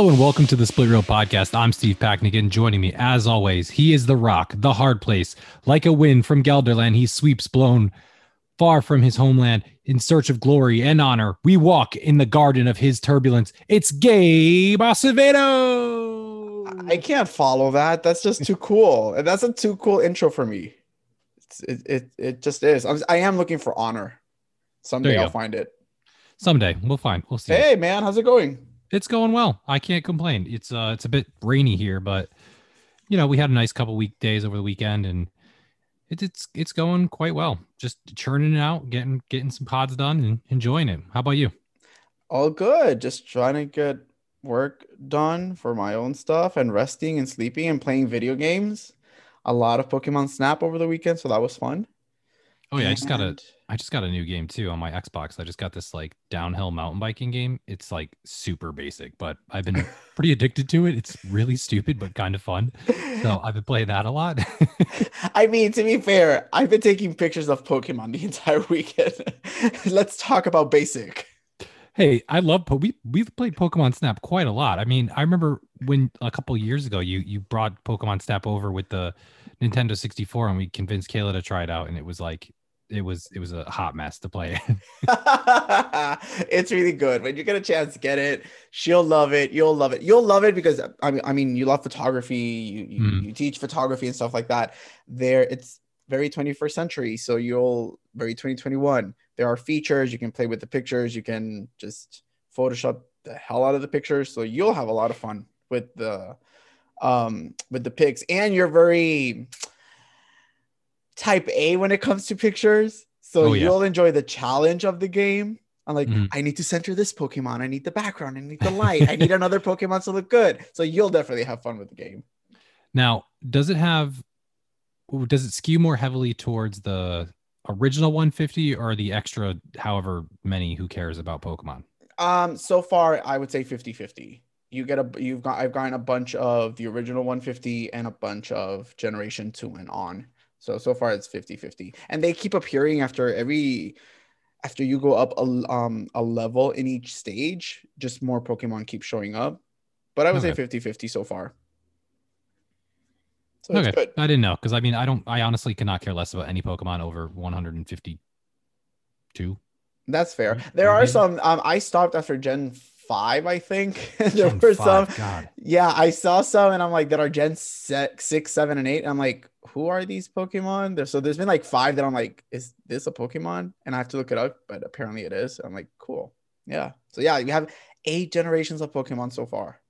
Hello and welcome to the Split Reel Podcast. I'm Steve Packnick, and joining me, as always, he is the rock, the hard place. Like a wind from Gelderland, he sweeps blown far from his homeland in search of glory and honor. We walk in the garden of his turbulence. It's Gabe Acevedo. I can't follow that. That's just too cool. And that's a too cool intro for me. It's, it, it, it just is. I'm, I am looking for honor. Someday I'll go. find it. Someday we'll find. We'll see. Hey man, how's it going? It's going well. I can't complain. It's uh it's a bit rainy here, but you know, we had a nice couple weekdays over the weekend and it's it's it's going quite well. Just churning it out, getting getting some pods done and enjoying it. How about you? All good. Just trying to get work done for my own stuff and resting and sleeping and playing video games. A lot of Pokemon Snap over the weekend, so that was fun. Oh yeah. I just got a I just got a new game too on my Xbox. I just got this like downhill mountain biking game. It's like super basic, but I've been pretty addicted to it. It's really stupid but kind of fun. So I've been playing that a lot. I mean, to be fair, I've been taking pictures of Pokemon the entire weekend. Let's talk about basic. Hey, I love we we've played Pokemon Snap quite a lot. I mean, I remember when a couple years ago you you brought Pokemon Snap over with the Nintendo 64 and we convinced Kayla to try it out and it was like it was it was a hot mess to play. it's really good. When you get a chance, to get it. She'll love it. You'll love it. You'll love it because I mean, I mean, you love photography. You you, mm. you teach photography and stuff like that. There, it's very 21st century. So you'll very 2021. There are features you can play with the pictures. You can just Photoshop the hell out of the pictures. So you'll have a lot of fun with the um with the pics, and you're very type A when it comes to pictures. So oh, yeah. you'll enjoy the challenge of the game. I'm like, mm-hmm. I need to center this Pokemon. I need the background. I need the light. I need another Pokemon to look good. So you'll definitely have fun with the game. Now, does it have, does it skew more heavily towards the original 150 or the extra, however many who cares about Pokemon? Um, so far, I would say 50 50. You get a, you've got, I've gotten a bunch of the original 150 and a bunch of Generation 2 and on. So so far it's 50-50. And they keep appearing after every after you go up a um a level in each stage, just more Pokemon keep showing up. But I would okay. say 50-50 so far. So okay. I didn't know because I mean I don't I honestly cannot care less about any Pokemon over 152. That's fair. There are some um I stopped after Gen five, I think. there were five, some. God. Yeah, I saw some, and I'm like, that are Gen six, seven, and eight. And I'm like, who are these Pokemon? There, so there's been like five that I'm like, is this a Pokemon? And I have to look it up, but apparently it is. I'm like, cool. Yeah. So yeah, we have eight generations of Pokemon so far.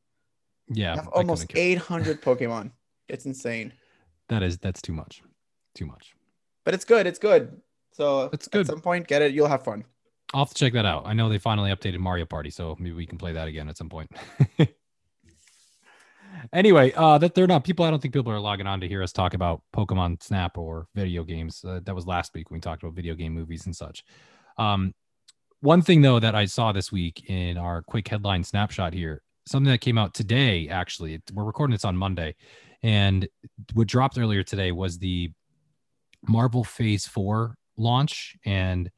Yeah, almost 800 Pokemon. It's insane. That is that's too much. Too much. But it's good. It's good. So it's good. At some point, get it. You'll have fun. I'll have to check that out. I know they finally updated Mario Party, so maybe we can play that again at some point. anyway, uh, that they're not people. I don't think people are logging on to hear us talk about Pokemon Snap or video games. Uh, that was last week when we talked about video game movies and such. Um, one thing though that I saw this week in our quick headline snapshot here, something that came out today. Actually, we're recording this on Monday, and what dropped earlier today was the Marvel Phase Four launch and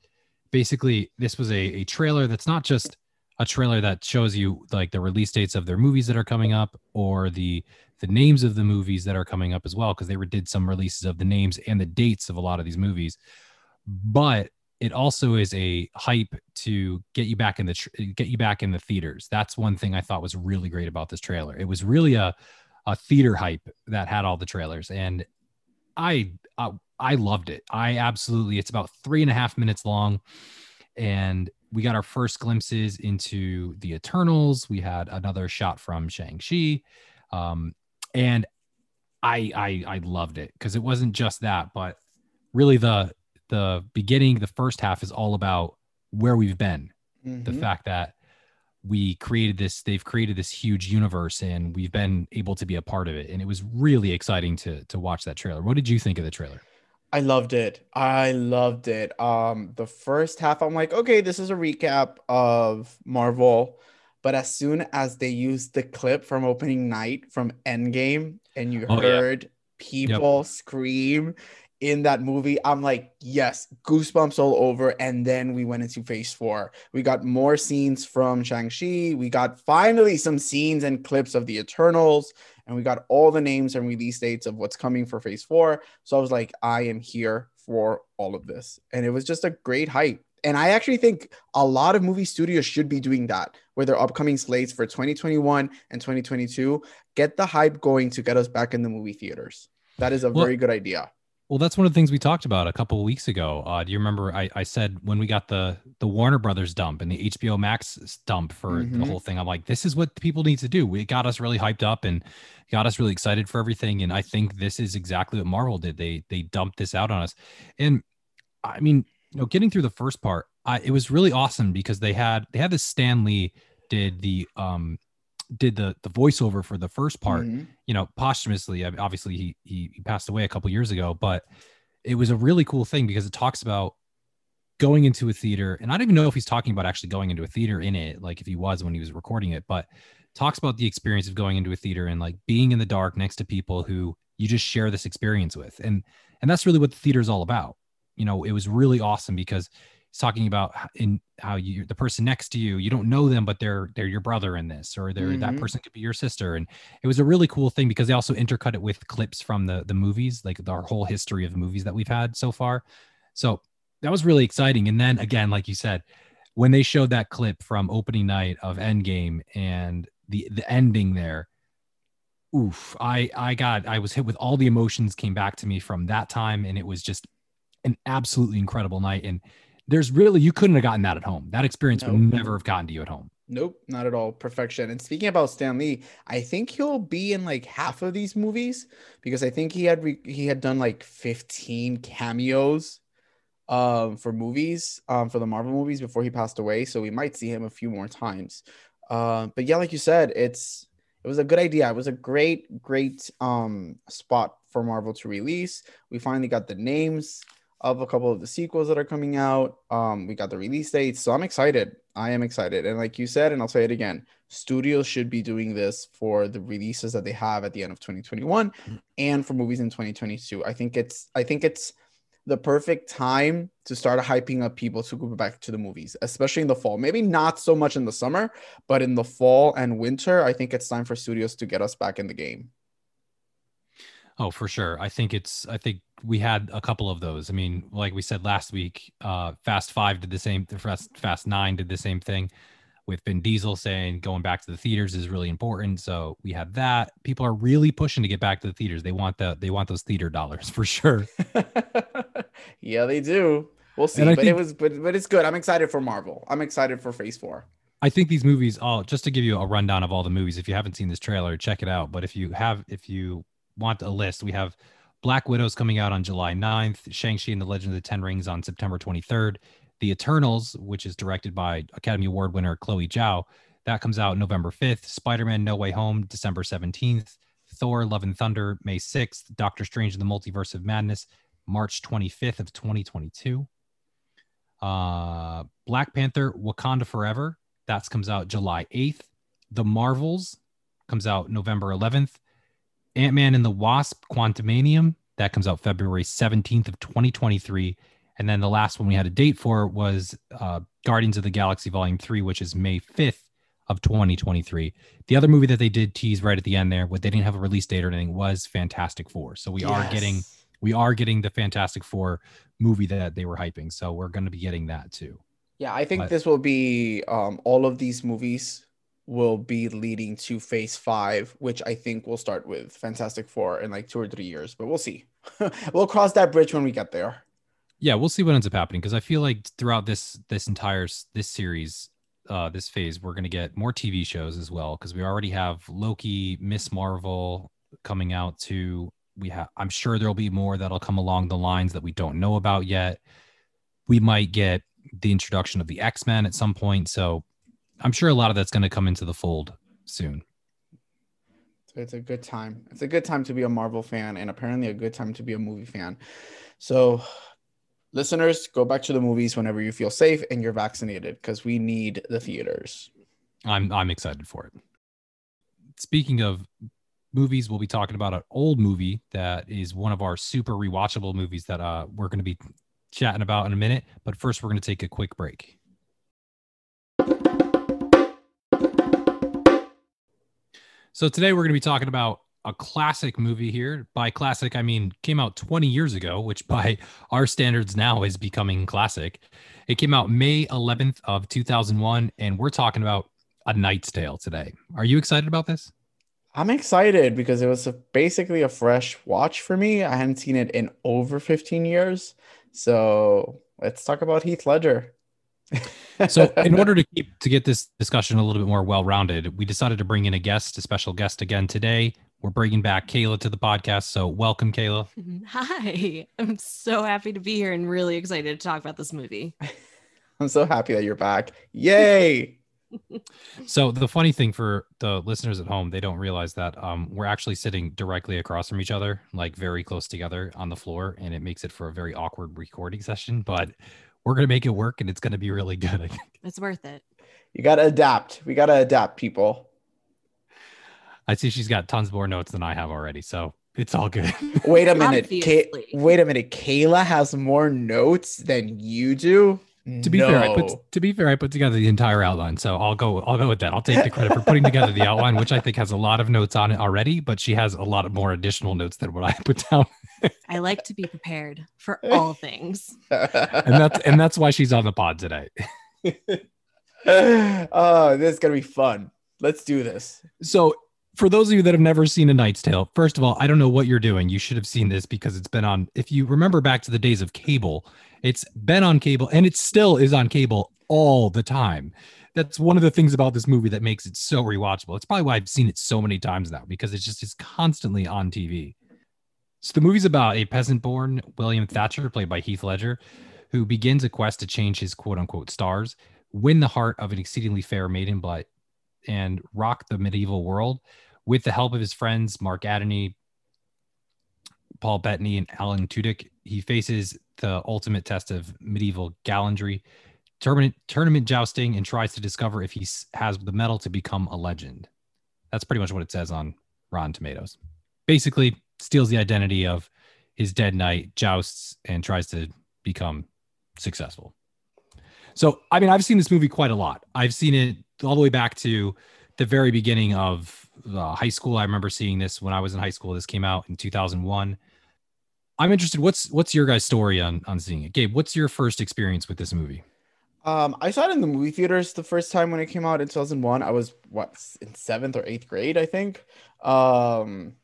basically this was a, a trailer that's not just a trailer that shows you like the release dates of their movies that are coming up or the the names of the movies that are coming up as well because they did some releases of the names and the dates of a lot of these movies. But it also is a hype to get you back in the tr- get you back in the theaters. That's one thing i thought was really great about this trailer. It was really a a theater hype that had all the trailers. And i uh, I loved it. I absolutely, it's about three and a half minutes long. And we got our first glimpses into the Eternals. We had another shot from Shang-Chi. Um, and I, I, I loved it because it wasn't just that, but really the, the beginning, the first half is all about where we've been. Mm-hmm. The fact that we created this, they've created this huge universe and we've been able to be a part of it. And it was really exciting to, to watch that trailer. What did you think of the trailer? I loved it. I loved it. Um, the first half, I'm like, okay, this is a recap of Marvel. But as soon as they used the clip from opening night from Endgame and you oh, heard yeah. people yep. scream, in that movie, I'm like, yes, goosebumps all over. And then we went into phase four. We got more scenes from Shang-Chi. We got finally some scenes and clips of the Eternals. And we got all the names and release dates of what's coming for phase four. So I was like, I am here for all of this. And it was just a great hype. And I actually think a lot of movie studios should be doing that with their upcoming slates for 2021 and 2022. Get the hype going to get us back in the movie theaters. That is a well, very good idea. Well, that's one of the things we talked about a couple of weeks ago. Uh, do you remember? I, I said when we got the the Warner Brothers dump and the HBO Max dump for mm-hmm. the whole thing, I'm like, this is what people need to do. It got us really hyped up and got us really excited for everything. And I think this is exactly what Marvel did. They they dumped this out on us. And I mean, you know, getting through the first part, I, it was really awesome because they had they had this Stan Lee did the um did the the voiceover for the first part mm-hmm. you know posthumously obviously he, he he passed away a couple years ago but it was a really cool thing because it talks about going into a theater and i don't even know if he's talking about actually going into a theater in it like if he was when he was recording it but talks about the experience of going into a theater and like being in the dark next to people who you just share this experience with and and that's really what the theater is all about you know it was really awesome because he's talking about in how you the person next to you you don't know them but they're they're your brother in this or they're mm-hmm. that person could be your sister. And it was a really cool thing because they also intercut it with clips from the the movies like our whole history of the movies that we've had so far. So that was really exciting. And then again like you said when they showed that clip from opening night of endgame and the the ending there oof i i got i was hit with all the emotions came back to me from that time. And it was just an absolutely incredible night. And there's really you couldn't have gotten that at home. That experience nope. would never have gotten to you at home. Nope, not at all. Perfection. And speaking about Stan Lee, I think he'll be in like half of these movies because I think he had re- he had done like 15 cameos um for movies um for the Marvel movies before he passed away. So we might see him a few more times. Uh, but yeah, like you said, it's it was a good idea. It was a great, great um spot for Marvel to release. We finally got the names of a couple of the sequels that are coming out. Um, we got the release dates, so I'm excited. I am excited, and like you said, and I'll say it again, studios should be doing this for the releases that they have at the end of 2021 mm-hmm. and for movies in 2022. I think it's I think it's the perfect time to start hyping up people to go back to the movies, especially in the fall. Maybe not so much in the summer, but in the fall and winter, I think it's time for studios to get us back in the game. Oh, for sure. I think it's. I think we had a couple of those. I mean, like we said last week, uh, Fast Five did the same. The Fast Fast Nine did the same thing, with Vin Diesel saying going back to the theaters is really important. So we have that. People are really pushing to get back to the theaters. They want the they want those theater dollars for sure. yeah, they do. We'll see. But think, it was but but it's good. I'm excited for Marvel. I'm excited for Phase Four. I think these movies. all just to give you a rundown of all the movies. If you haven't seen this trailer, check it out. But if you have, if you want a list, we have Black Widow's coming out on July 9th, Shang-Chi and the Legend of the Ten Rings on September 23rd, The Eternals, which is directed by Academy Award winner Chloe Zhao, that comes out November 5th, Spider-Man No Way Home December 17th, Thor Love and Thunder May 6th, Doctor Strange in the Multiverse of Madness March 25th of 2022. Uh, Black Panther Wakanda Forever, that comes out July 8th. The Marvels comes out November 11th. Ant Man and the Wasp Quantumania. That comes out February 17th of 2023. And then the last one we had a date for was uh, Guardians of the Galaxy Volume 3, which is May 5th of 2023. The other movie that they did tease right at the end there, what they didn't have a release date or anything, was Fantastic Four. So we yes. are getting we are getting the Fantastic Four movie that they were hyping. So we're going to be getting that too. Yeah, I think but, this will be um, all of these movies will be leading to phase five, which I think will start with Fantastic Four in like two or three years, but we'll see. we'll cross that bridge when we get there. Yeah, we'll see what ends up happening because I feel like throughout this this entire this series, uh, this phase, we're gonna get more TV shows as well because we already have Loki, Ms. Marvel coming out too. We have, I'm sure there'll be more that'll come along the lines that we don't know about yet. We might get the introduction of the X Men at some point, so I'm sure a lot of that's going to come into the fold soon. It's a good time. It's a good time to be a Marvel fan, and apparently a good time to be a movie fan. So, listeners, go back to the movies whenever you feel safe and you're vaccinated, because we need the theaters. I'm I'm excited for it. Speaking of movies, we'll be talking about an old movie that is one of our super rewatchable movies that uh, we're going to be chatting about in a minute. But first, we're going to take a quick break. So today we're going to be talking about a classic movie here. By classic, I mean came out 20 years ago, which by our standards now is becoming classic. It came out May 11th of 2001, and we're talking about A Knight's Tale today. Are you excited about this? I'm excited because it was a, basically a fresh watch for me. I hadn't seen it in over 15 years. So let's talk about Heath Ledger. So in order to keep to get this discussion a little bit more well-rounded we decided to bring in a guest a special guest again today we're bringing back Kayla to the podcast. So welcome, Kayla. Hi. I'm so happy to be here and really excited to talk about this movie. I'm so happy that you're back. Yay. so the funny thing for the listeners at home, they don't realize that um, we're actually sitting directly across from each other, like very close together on the floor, and it makes it for a very awkward recording session. But we're gonna make it work, and it's gonna be really good. I think it's worth it. You gotta adapt. We gotta adapt, people. I see she's got tons more notes than I have already, so it's all good. wait a minute. Kay- wait a minute. Kayla has more notes than you do. To be no. fair, I put to be fair, I put together the entire outline, so I'll go. I'll go with that. I'll take the credit for putting together the outline, which I think has a lot of notes on it already. But she has a lot of more additional notes than what I put down. I like to be prepared for all things, and that's and that's why she's on the pod today. oh, this is gonna be fun. Let's do this. So for those of you that have never seen A Knight's Tale, first of all, I don't know what you're doing. You should have seen this because it's been on. If you remember back to the days of cable, it's been on cable and it still is on cable all the time. That's one of the things about this movie that makes it so rewatchable. It's probably why I've seen it so many times now because it's just is constantly on TV. So the movie's about a peasant-born William Thatcher, played by Heath Ledger, who begins a quest to change his quote-unquote stars, win the heart of an exceedingly fair maiden, but and rock the medieval world with the help of his friends Mark Antony, Paul Bettany, and Alan Tudyk. He faces the ultimate test of medieval gallantry, tournament, tournament jousting, and tries to discover if he has the mettle to become a legend. That's pretty much what it says on Rotten Tomatoes. Basically, steals the identity of his dead knight, jousts, and tries to become successful. So, I mean, I've seen this movie quite a lot. I've seen it all the way back to the very beginning of uh, high school. I remember seeing this when I was in high school. This came out in 2001. I'm interested. What's what's your guys' story on on seeing it, Gabe? What's your first experience with this movie? Um, I saw it in the movie theaters the first time when it came out in 2001. I was what in seventh or eighth grade, I think. Um,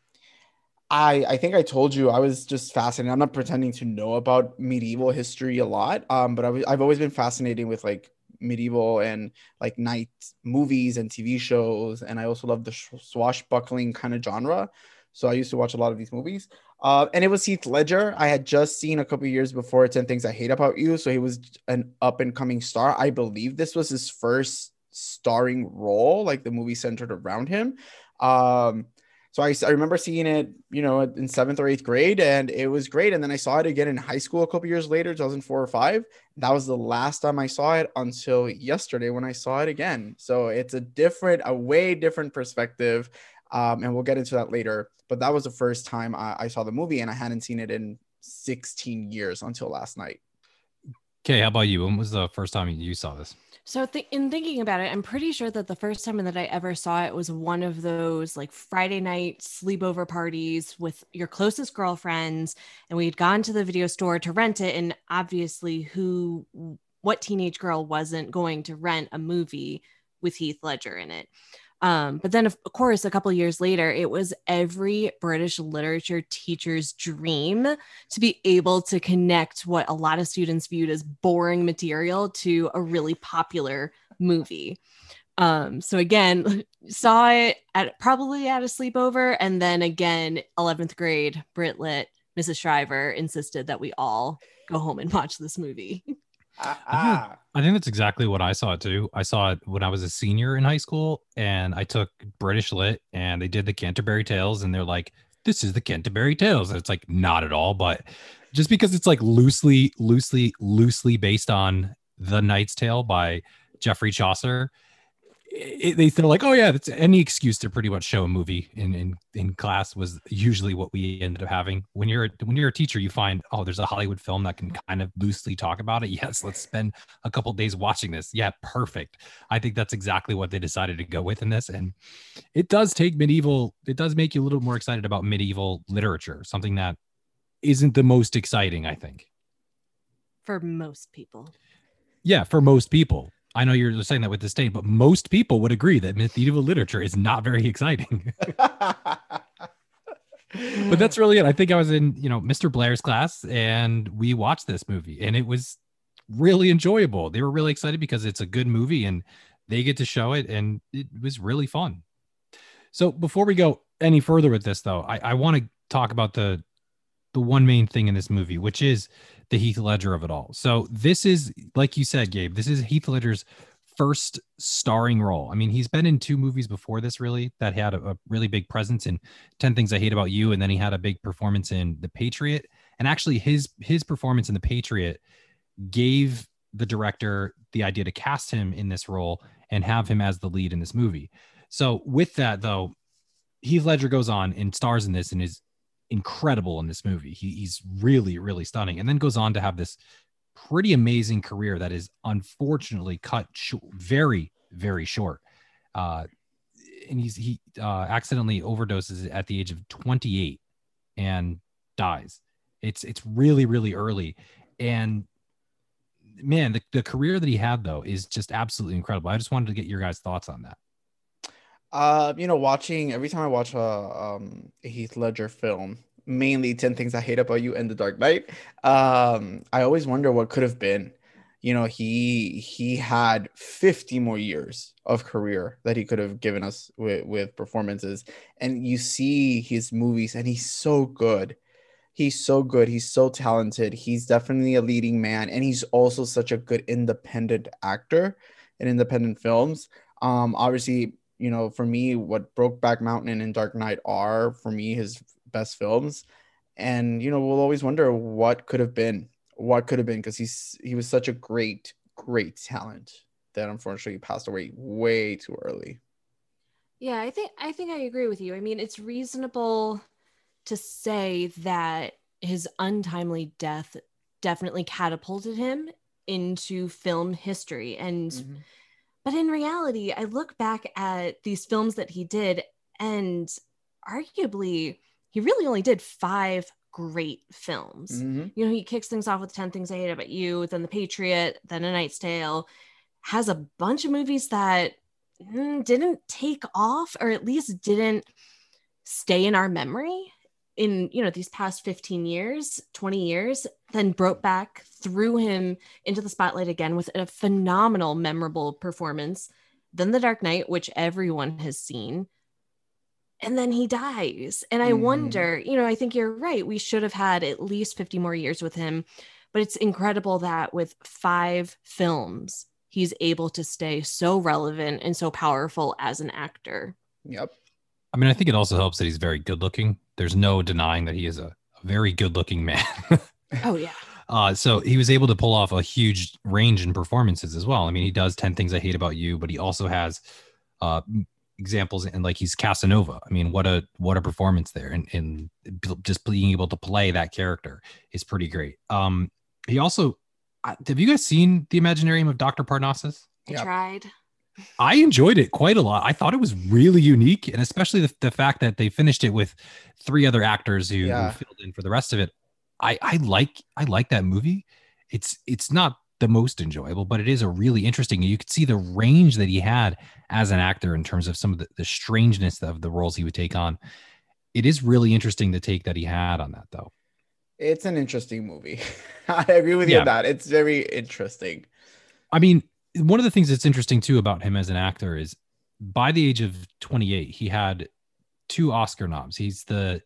I I think I told you I was just fascinated. I'm not pretending to know about medieval history a lot, um, but I've always been fascinated with like medieval and like knight movies and TV shows. And I also love the swashbuckling kind of genre. So I used to watch a lot of these movies. Uh, and it was Heath Ledger. I had just seen a couple years before 10 Things I Hate About You. So he was an up and coming star. I believe this was his first starring role, like the movie centered around him. Um, so I, I remember seeing it, you know, in seventh or eighth grade, and it was great. And then I saw it again in high school a couple years later, 2004 or five. That was the last time I saw it until yesterday when I saw it again. So it's a different, a way different perspective. Um, and we'll get into that later. But that was the first time I, I saw the movie, and I hadn't seen it in 16 years until last night. Okay, how about you? When was the first time you saw this? So, th- in thinking about it, I'm pretty sure that the first time that I ever saw it was one of those like Friday night sleepover parties with your closest girlfriends. And we had gone to the video store to rent it. And obviously, who, what teenage girl wasn't going to rent a movie with Heath Ledger in it? Um, but then, of course, a couple years later, it was every British literature teacher's dream to be able to connect what a lot of students viewed as boring material to a really popular movie. Um, so again, saw it at probably at a sleepover, and then again, 11th grade, Brit Lit, Mrs. Shriver insisted that we all go home and watch this movie. I think that's exactly what I saw too. I saw it when I was a senior in high school, and I took British Lit, and they did the Canterbury Tales, and they're like, "This is the Canterbury Tales." And it's like not at all, but just because it's like loosely, loosely, loosely based on the Knight's Tale by Geoffrey Chaucer, it, they they're like, oh yeah, that's any excuse to pretty much show a movie in in in class was usually what we ended up having. When you're when you're a teacher, you find oh, there's a Hollywood film that can kind of loosely talk about it. Yes, let's spend a couple days watching this. Yeah, perfect. I think that's exactly what they decided to go with in this, and it does take medieval. It does make you a little more excited about medieval literature, something that isn't the most exciting. I think for most people. Yeah, for most people I know you're saying that with disdain, but most people would agree that medieval literature is not very exciting. but that's really it. I think I was in, you know, Mr. Blair's class and we watched this movie and it was really enjoyable. They were really excited because it's a good movie and they get to show it and it was really fun. So before we go any further with this though, I, I want to talk about the the one main thing in this movie, which is the Heath Ledger of it all. So this is, like you said, Gabe, this is Heath Ledger's first starring role. I mean, he's been in two movies before this, really, that had a, a, really big presence in 10 Things I Hate About You. And then he had a big performance in The Patriot. And actually, his his performance in The Patriot gave the director the idea to cast him in this role and have him as the lead in this movie. So, with that, though, Heath Ledger goes on and stars in this and is incredible in this movie. He, he's really, really stunning, and then goes on to have this pretty amazing career that is unfortunately cut very, very short. Uh, and he's he uh, accidentally overdoses at the age of 28 and dies. It's it's really, really early, and man, the, the career that he had though is just absolutely incredible. I just wanted to get your guys' thoughts on that. Uh, you know, watching every time I watch a um a Heath Ledger film, mainly 10 Things I Hate About You and The Dark Knight, um, I always wonder what could have been. You know, he he had 50 more years of career that he could have given us with, with performances. And you see his movies, and he's so good. He's so good. He's so talented. He's definitely a leading man, and he's also such a good independent actor in independent films. Um, obviously, you know, for me, what Brokeback Mountain and Dark Knight are for me his best films, and you know, we'll always wonder what could have been, what could have been, because he's he was such a great, great talent that unfortunately passed away way too early. Yeah, I think I think I agree with you. I mean, it's reasonable to say that his untimely death definitely catapulted him into film history and mm-hmm but in reality, I look back at these films that he did, and arguably, he really only did five great films. Mm-hmm. You know, he kicks things off with 10 Things I Hate About You, then The Patriot, then A Knight's Tale, has a bunch of movies that mm, didn't take off or at least didn't stay in our memory in you know these past 15 years 20 years then Brokeback threw him into the spotlight again with a phenomenal memorable performance then the dark knight which everyone has seen and then he dies. And i mm. wonder you know i think you're right we should have had at least 50 more years with him but it's incredible that with five films he's able to stay so relevant and so powerful as an actor. Yep I mean, I think it also helps that he's very good looking. There's no denying that he is a, a very good looking man. oh, yeah. Uh, so he was able to pull off a huge range in performances as well. I mean, he does 10 Things I Hate About You, but he also has uh, examples and like he's Casanova. I mean, what a what a performance there, and, and just being able to play that character is pretty great. Um, he also have you guys seen the Imaginarium of Doctor Parnassus? I yep. tried. I enjoyed it quite a lot. I thought it was really unique, and especially the, the fact that they finished it with three other actors who, yeah. who filled in for the rest of it. I, I like I like that movie. It's it's not the most enjoyable, but it is a really interesting. You could see the range that he had as an actor in terms of some of the, the strangeness of the roles he would take on. It is really interesting the take that he had on that, though. It's an interesting movie. I agree with you on that. It's very interesting. I mean, one of the things that's interesting too about him as an actor is by the age of 28 he had two oscar noms. He's the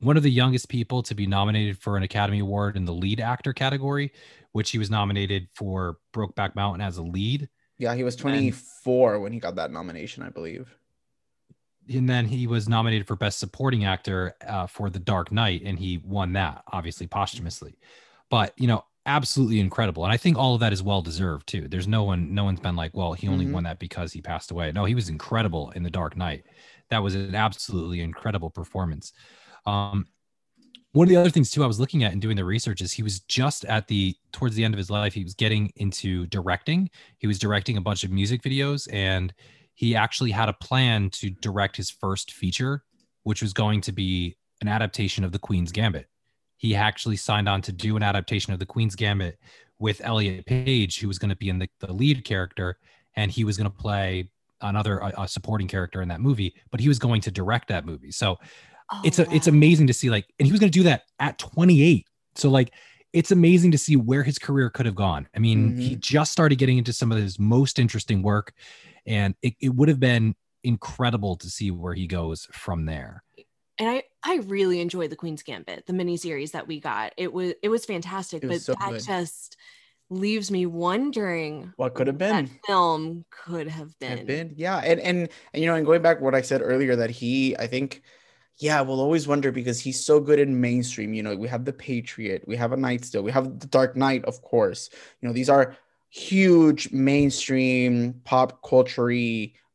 one of the youngest people to be nominated for an academy award in the lead actor category which he was nominated for brokeback mountain as a lead. Yeah he was 24 and, when he got that nomination i believe. And then he was nominated for best supporting actor uh, for the dark knight and he won that obviously posthumously. But you know absolutely incredible. And I think all of that is well deserved too. There's no one, no one's been like, well, he only mm-hmm. won that because he passed away. No, he was incredible in The Dark Knight. That was an absolutely incredible performance. Um, one of the other things too, I was looking at and doing the research is he was just at the towards the end of his life, he was getting into directing. He was directing a bunch of music videos and he actually had a plan to direct his first feature, which was going to be an adaptation of The Queen's Gambit he actually signed on to do an adaptation of the Queen's Gambit with Elliot Page, who was going to be in the, the lead character, and he was going to play another a, a, supporting character in that movie, but he was going to direct that movie. So oh, it's a wow. it's amazing to see like, and he was going to do that at 28. So like, it's amazing to see where his career could have gone. I mean, mm-hmm. he just started getting into some of his most interesting work, and it, it would have been incredible to see where he goes from there and I I really enjoyed the Queen's Gambit, the miniseries that we got. It was it was fantastic, it was but so that good. just leaves me wondering what could have been. film could have been. Have been, yeah, and, and and you know, and going back what I said earlier, that he, I think, yeah, we'll always wonder because he's so good in mainstream. You know, we have the Patriot, we have a Knight's still we have the Dark Knight, of course. You know, these are huge mainstream pop culture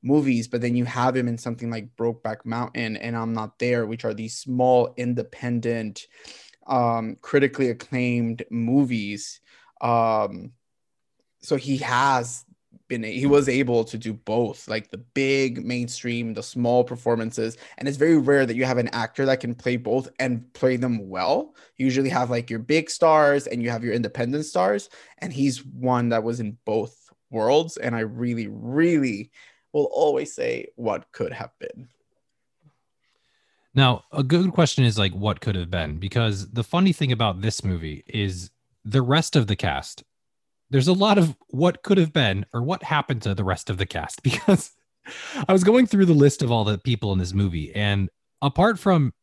movies, but then you have him in something like Brokeback Mountain and I'm Not There, which are these small, independent, um, critically acclaimed movies. Um, so he has been he was able to do both like the big mainstream the small performances and it's very rare that you have an actor that can play both and play them well you usually have like your big stars and you have your independent stars and he's one that was in both worlds and i really really will always say what could have been. Now, a good question is like, what could have been? Because the funny thing about this movie is the rest of the cast. There's a lot of what could have been or what happened to the rest of the cast because I was going through the list of all the people in this movie. And apart from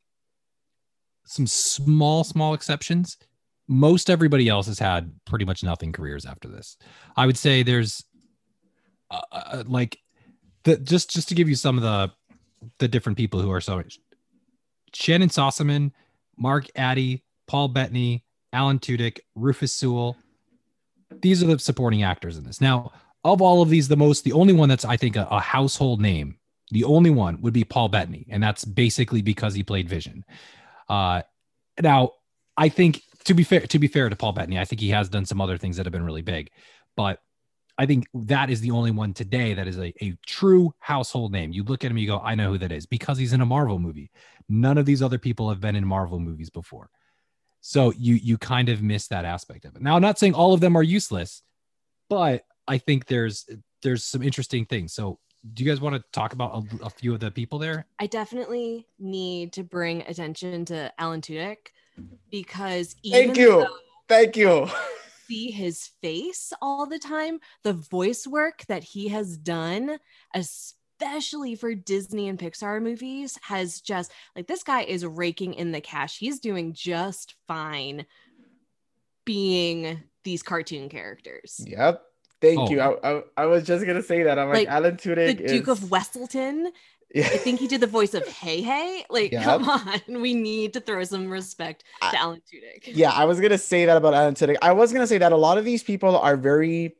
some small, small exceptions, most everybody else has had pretty much nothing careers after this. I would say there's uh, uh like the, just just to give you some of the the different people who are so Shannon Sossamon, Mark Addy, Paul Bettany, Alan Tudyk, Rufus Sewell. These are the supporting actors in this. Now, of all of these, the most, the only one that's I think a, a household name, the only one would be Paul Bettany, and that's basically because he played Vision. Uh, now, I think to be fair, to be fair to Paul Bettany, I think he has done some other things that have been really big, but I think that is the only one today that is a, a true household name. You look at him, you go, I know who that is because he's in a Marvel movie. None of these other people have been in Marvel movies before. So you you kind of miss that aspect of it. Now, I'm not saying all of them are useless, but I think there's there's some interesting things. So do you guys want to talk about a, a few of the people there? I definitely need to bring attention to Alan Tudyk because thank you, though- thank you. See his face all the time, the voice work that he has done, especially for Disney and Pixar movies, has just like this guy is raking in the cash. He's doing just fine being these cartoon characters. Yep. Thank oh. you. I, I, I, was just gonna say that. I'm like, like Alan Tudyk, the Duke of Weselton yeah. I think he did the voice of Heihei. Like, come on, we need to throw some respect to I, Alan Tudyk. Yeah, I was gonna say that about Alan Tudyk. I was gonna say that a lot of these people are very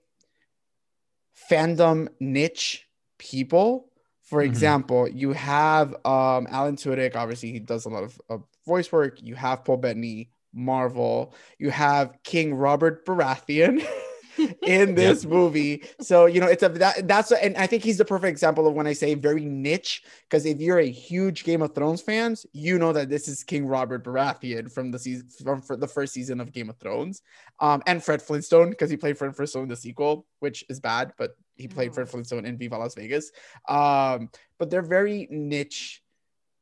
fandom niche people. For mm-hmm. example, you have um, Alan Tudyk. Obviously, he does a lot of, of voice work. You have Paul Bettany, Marvel. You have King Robert Baratheon. in this yep. movie. So you know, it's a that, that's a, and I think he's the perfect example of when I say very niche. Because if you're a huge Game of Thrones fans, you know that this is King Robert Baratheon from the season from the first season of Game of Thrones, um, and Fred Flintstone because he played Fred Flintstone in the sequel, which is bad, but he played Fred Flintstone in Viva Las Vegas. Um, but they're very niche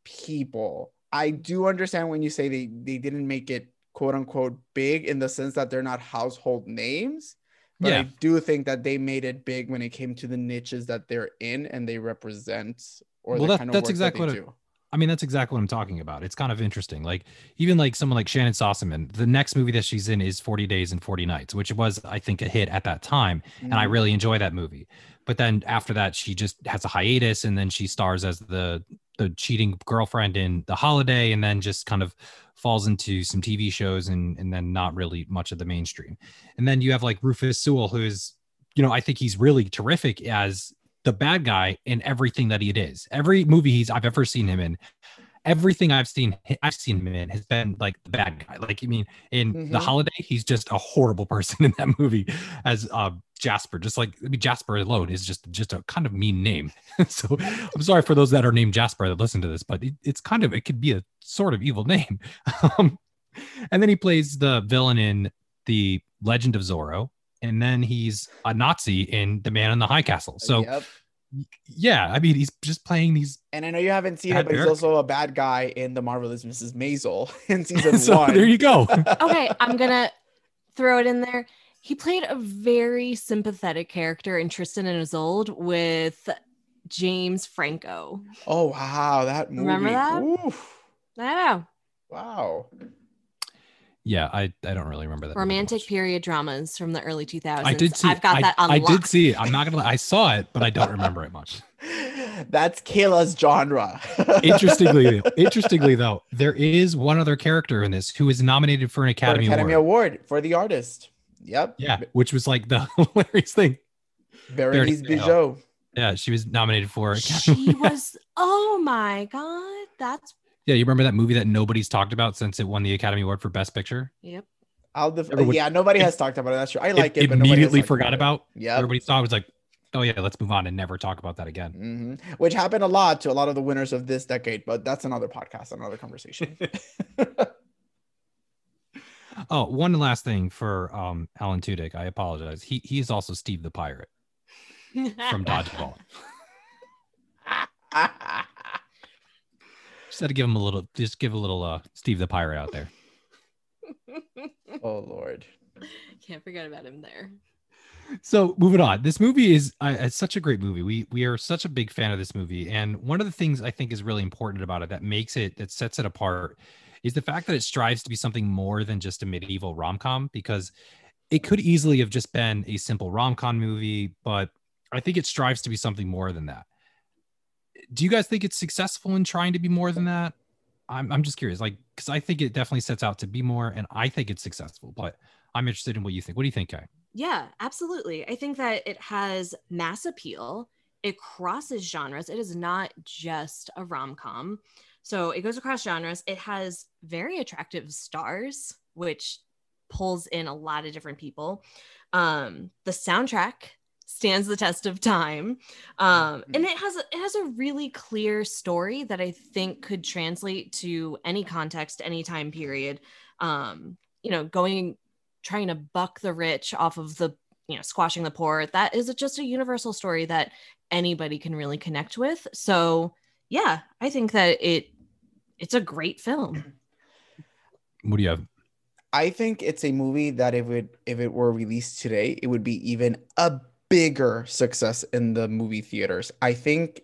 people. I do understand when you say they they didn't make it quote unquote big in the sense that they're not household names but yeah. I do think that they made it big when it came to the niches that they're in and they represent or well, that, kind of that's exactly that what I mean, that's exactly what I'm talking about. It's kind of interesting. Like even like someone like Shannon Sossamon, the next movie that she's in is 40 Days and 40 Nights, which was I think a hit at that time, mm-hmm. and I mm-hmm. really enjoy that movie. But then after that, she just has a hiatus, and then she stars as the the cheating girlfriend in The Holiday, and then just kind of falls into some TV shows and and then not really much of the mainstream. And then you have like Rufus Sewell, who is, you know, I think he's really terrific as the bad guy in everything that he is. Every movie he's I've ever seen him in, everything I've seen I've seen him in has been like the bad guy. Like I mean, in mm-hmm. the holiday, he's just a horrible person in that movie as uh, Jasper. Just like I mean, Jasper alone is just just a kind of mean name. so I'm sorry for those that are named Jasper that listen to this, but it, it's kind of it could be a sort of evil name. um, and then he plays the villain in the Legend of Zorro, and then he's a Nazi in The Man in the High Castle. So. Yep yeah, I mean, he's just playing these. And I know you haven't seen it, but he's also a bad guy in The Marvelous Mrs. Maisel in season so, one. There you go. okay, I'm gonna throw it in there. He played a very sympathetic character in Tristan and Isolde with James Franco. Oh wow, that movie. Remember that? Oof. I know. Wow. Yeah, I, I don't really remember that. Romantic period dramas from the early 2000s. I did see. I've got I, that I did see it. I'm not gonna. I saw it, but I don't remember it much. That's Kayla's genre. interestingly, interestingly though, there is one other character in this who is nominated for an Academy, for an Academy Award. Award. for the artist. Yep. Yeah, which was like the hilarious thing. Berenice Bejo. Yeah, she was nominated for. She was. Oh my god, that's yeah, you remember that movie that nobody's talked about since it won the Academy Award for Best Picture? Yep. I'll def- yeah, nobody it, has talked about it. That's true. I like it. it immediately forgot about. about. Yeah. Everybody saw it was like, oh yeah, let's move on and never talk about that again. Mm-hmm. Which happened a lot to a lot of the winners of this decade, but that's another podcast, another conversation. oh, one last thing for um, Alan Tudyk. I apologize. He he is also Steve the Pirate from Dodgeball. Just had to give him a little, just give a little uh, Steve the Pirate out there. oh Lord, can't forget about him there. So moving on, this movie is uh, it's such a great movie. We we are such a big fan of this movie, and one of the things I think is really important about it that makes it that sets it apart is the fact that it strives to be something more than just a medieval rom com because it could easily have just been a simple rom com movie, but I think it strives to be something more than that do you guys think it's successful in trying to be more than that? I'm, I'm just curious, like, because I think it definitely sets out to be more, and I think it's successful. But I'm interested in what you think. What do you think, Kai? Yeah, absolutely. I think that it has mass appeal. It crosses genres. It is not just a rom com. So it goes across genres. It has very attractive stars, which pulls in a lot of different people. Um, the soundtrack stands the test of time um, and mm-hmm. it has a, it has a really clear story that i think could translate to any context any time period um, you know going trying to buck the rich off of the you know squashing the poor that is just a universal story that anybody can really connect with so yeah i think that it it's a great film what do you have i think it's a movie that if it if it were released today it would be even a bigger success in the movie theaters. I think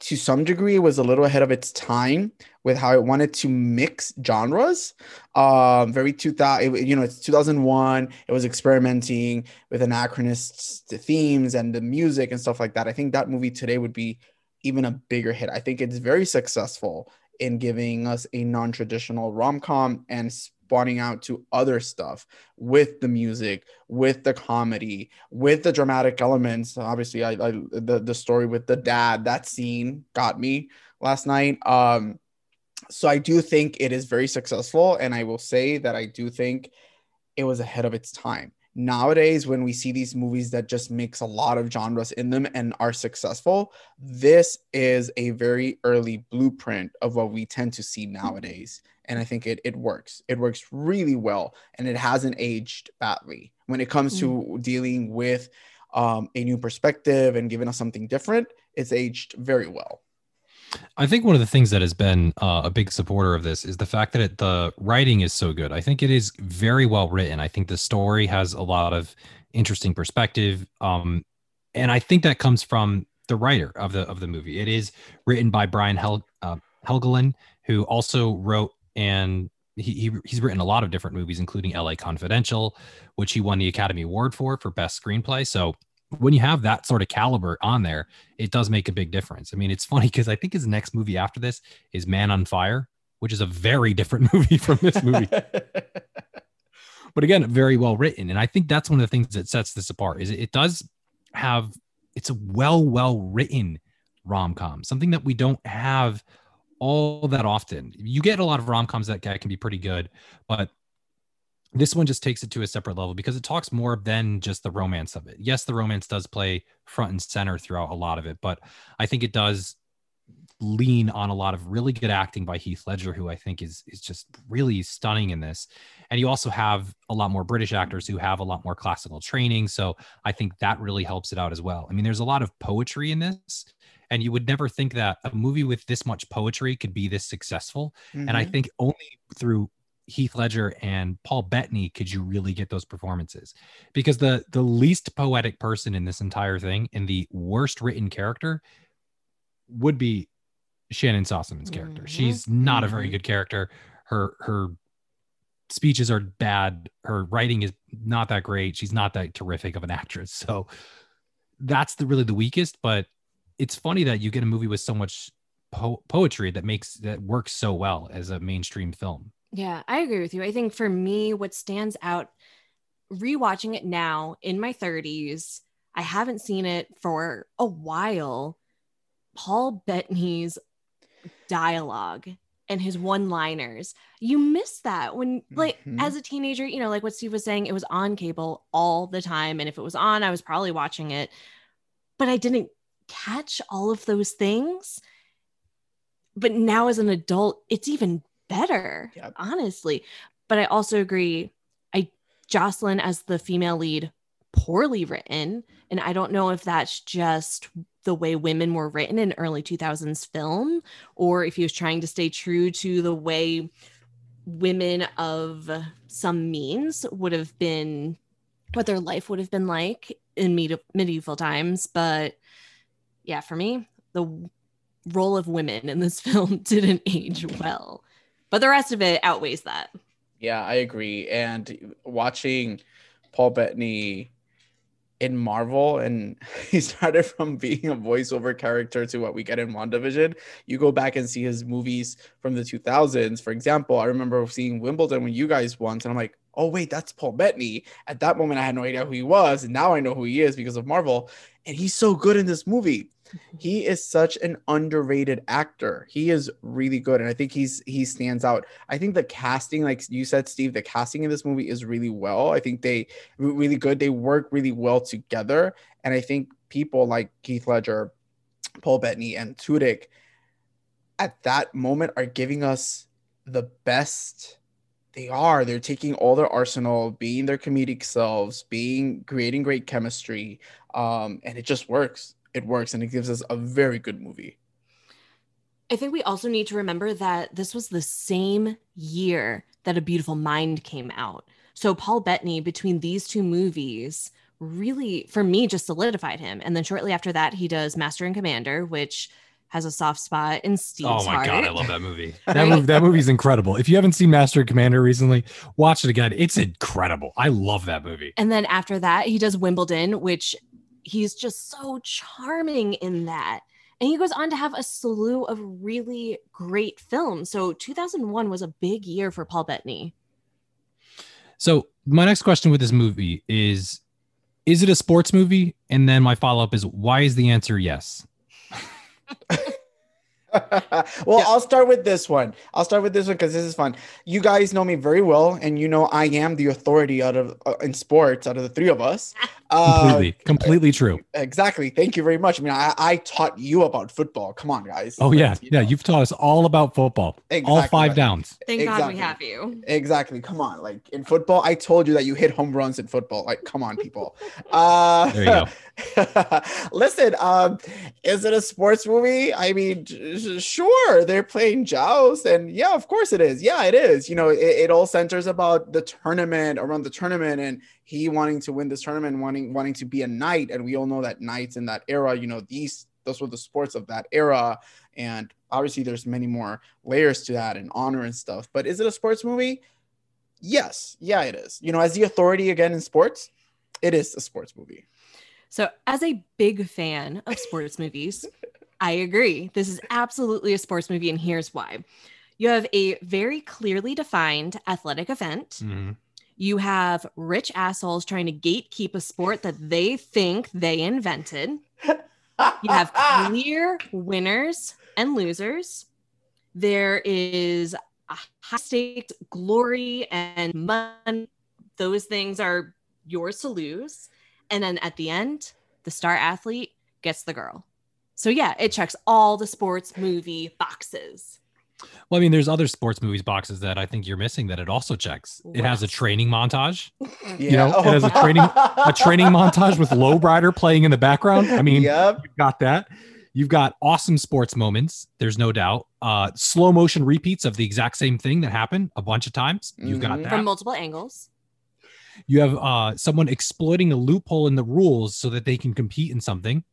to some degree it was a little ahead of its time with how it wanted to mix genres. Um, very 2000, you know, it's 2001. It was experimenting with anachronists, the themes and the music and stuff like that. I think that movie today would be even a bigger hit. I think it's very successful in giving us a non-traditional rom-com and spawning out to other stuff with the music, with the comedy, with the dramatic elements. Obviously, I, I the the story with the dad that scene got me last night. Um, so I do think it is very successful, and I will say that I do think it was ahead of its time nowadays when we see these movies that just mix a lot of genres in them and are successful this is a very early blueprint of what we tend to see nowadays. And i think it, it works. It works really well and it hasn't aged badly. When it comes to mm. dealing with um, a new perspective and giving us something different it's aged very well I think one of the things that has been uh, a big supporter of this is the fact that it, the writing is so good. I think it is very well written. I think the story has a lot of interesting perspective, um, and I think that comes from the writer of the of the movie. It is written by Brian Hel- uh, Helgeland, who also wrote and he, he, he's written a lot of different movies, including L.A. Confidential, which he won the Academy Award for for best screenplay. So when you have that sort of caliber on there, it does make a big difference. I mean, it's funny because I think his next movie after this is Man on Fire, which is a very different movie from this movie. but again, very well written. And I think that's one of the things that sets this apart is it does have it's a well, well written rom-com, something that we don't have all that often. You get a lot of rom-coms that can be pretty good, but this one just takes it to a separate level because it talks more than just the romance of it. Yes, the romance does play front and center throughout a lot of it, but I think it does lean on a lot of really good acting by Heath Ledger, who I think is is just really stunning in this. And you also have a lot more British actors who have a lot more classical training, so I think that really helps it out as well. I mean, there's a lot of poetry in this, and you would never think that a movie with this much poetry could be this successful. Mm-hmm. And I mm-hmm. think only through Heath Ledger and Paul Bettany could you really get those performances because the the least poetic person in this entire thing and the worst written character would be Shannyn Sossamon's character. Mm-hmm. She's not a very mm-hmm. good character. Her her speeches are bad. Her writing is not that great. She's not that terrific of an actress. So that's the really the weakest. But it's funny that you get a movie with so much po- poetry that makes that works so well as a mainstream film. Yeah, I agree with you. I think for me, what stands out rewatching it now in my 30s, I haven't seen it for a while. Paul Bettany's dialogue and his one liners. You miss that when, like, mm-hmm. as a teenager, you know, like what Steve was saying, it was on cable all the time. And if it was on, I was probably watching it, but I didn't catch all of those things. But now as an adult, it's even better, yep. honestly. But I also agree. I Jocelyn as the female lead, poorly written, and I don't know if that's just the way women were written in early 2000s film, or if he was trying to stay true to the way women of some means would have been, what their life would have been like in medieval times. But yeah, for me, the role of women in this film didn't age well but the rest of it outweighs that. Yeah, I agree. And watching Paul Bettany in Marvel, and he started from being a voiceover character to what we get in WandaVision. You go back and see his movies from the 2000s. For example, I remember seeing Wimbledon when you guys won, and I'm like, oh, wait, that's Paul Bettany. At that moment, I had no idea who he was. And now I know who he is because of Marvel. And he's so good in this movie he is such an underrated actor. He is really good, and I think he's he stands out. I think the casting, like you said, Steve, the casting in this movie is really well. I think they really good. They work really well together, and I think people like Heath Ledger, Paul Bettany, and Tudyk at that moment are giving us the best they are they're taking all their arsenal being their comedic selves being creating great chemistry um, and it just works it works and it gives us a very good movie. I think we also need to remember that this was the same year that A Beautiful Mind came out. So Paul Bettany, between these two movies, really, for me, just solidified him. And then shortly after that, he does Master and Commander, which has a soft spot in Steve's Oh my heart. god, I love that movie. That movie that movie's incredible. If you haven't seen Master and Commander recently, watch it again. It's incredible. I love that movie. And then after that, he does Wimbledon, which he's just so charming in that. And he goes on to have a slew of really great films. So 2001 was a big year for Paul Bettany. So my next question with this movie is is it a sports movie? And then my follow up is why is the answer yes? well, yeah. I'll start with this one. I'll start with this one because this is fun. You guys know me very well, and you know I am the authority out of uh, in sports out of the three of us. completely, uh, completely true. Exactly. Thank you very much. I mean, I, I taught you about football. Come on, guys. Oh yeah, you yeah. Know. You've taught us all about football. Exactly. All five right. downs. Thank exactly. God we have you. Exactly. Come on, like in football, I told you that you hit home runs in football. Like, come on, people. uh, there you go. listen, um, is it a sports movie? I mean, sure, they're playing joust, and yeah, of course it is. Yeah, it is. You know, it, it all centers about the tournament, around the tournament, and he wanting to win this tournament, wanting wanting to be a knight, and we all know that knights in that era, you know, these those were the sports of that era, and obviously there's many more layers to that and honor and stuff. But is it a sports movie? Yes, yeah, it is. You know, as the authority again in sports, it is a sports movie. So, as a big fan of sports movies, I agree. This is absolutely a sports movie, and here's why. You have a very clearly defined athletic event. Mm-hmm. You have rich assholes trying to gatekeep a sport that they think they invented. You have clear winners and losers. There is a high stakes glory and money. Those things are yours to lose. And then at the end, the star athlete gets the girl. So yeah, it checks all the sports movie boxes. Well, I mean, there's other sports movies boxes that I think you're missing that it also checks. It has a training montage. Yeah. You know, it has a training a training montage with Lowrider playing in the background. I mean, yep. you've got that. You've got awesome sports moments. There's no doubt. Uh, slow motion repeats of the exact same thing that happened a bunch of times. You've got Mhm. that. From multiple angles. you have uh, someone exploiting a loophole in the rules so that they can compete in something,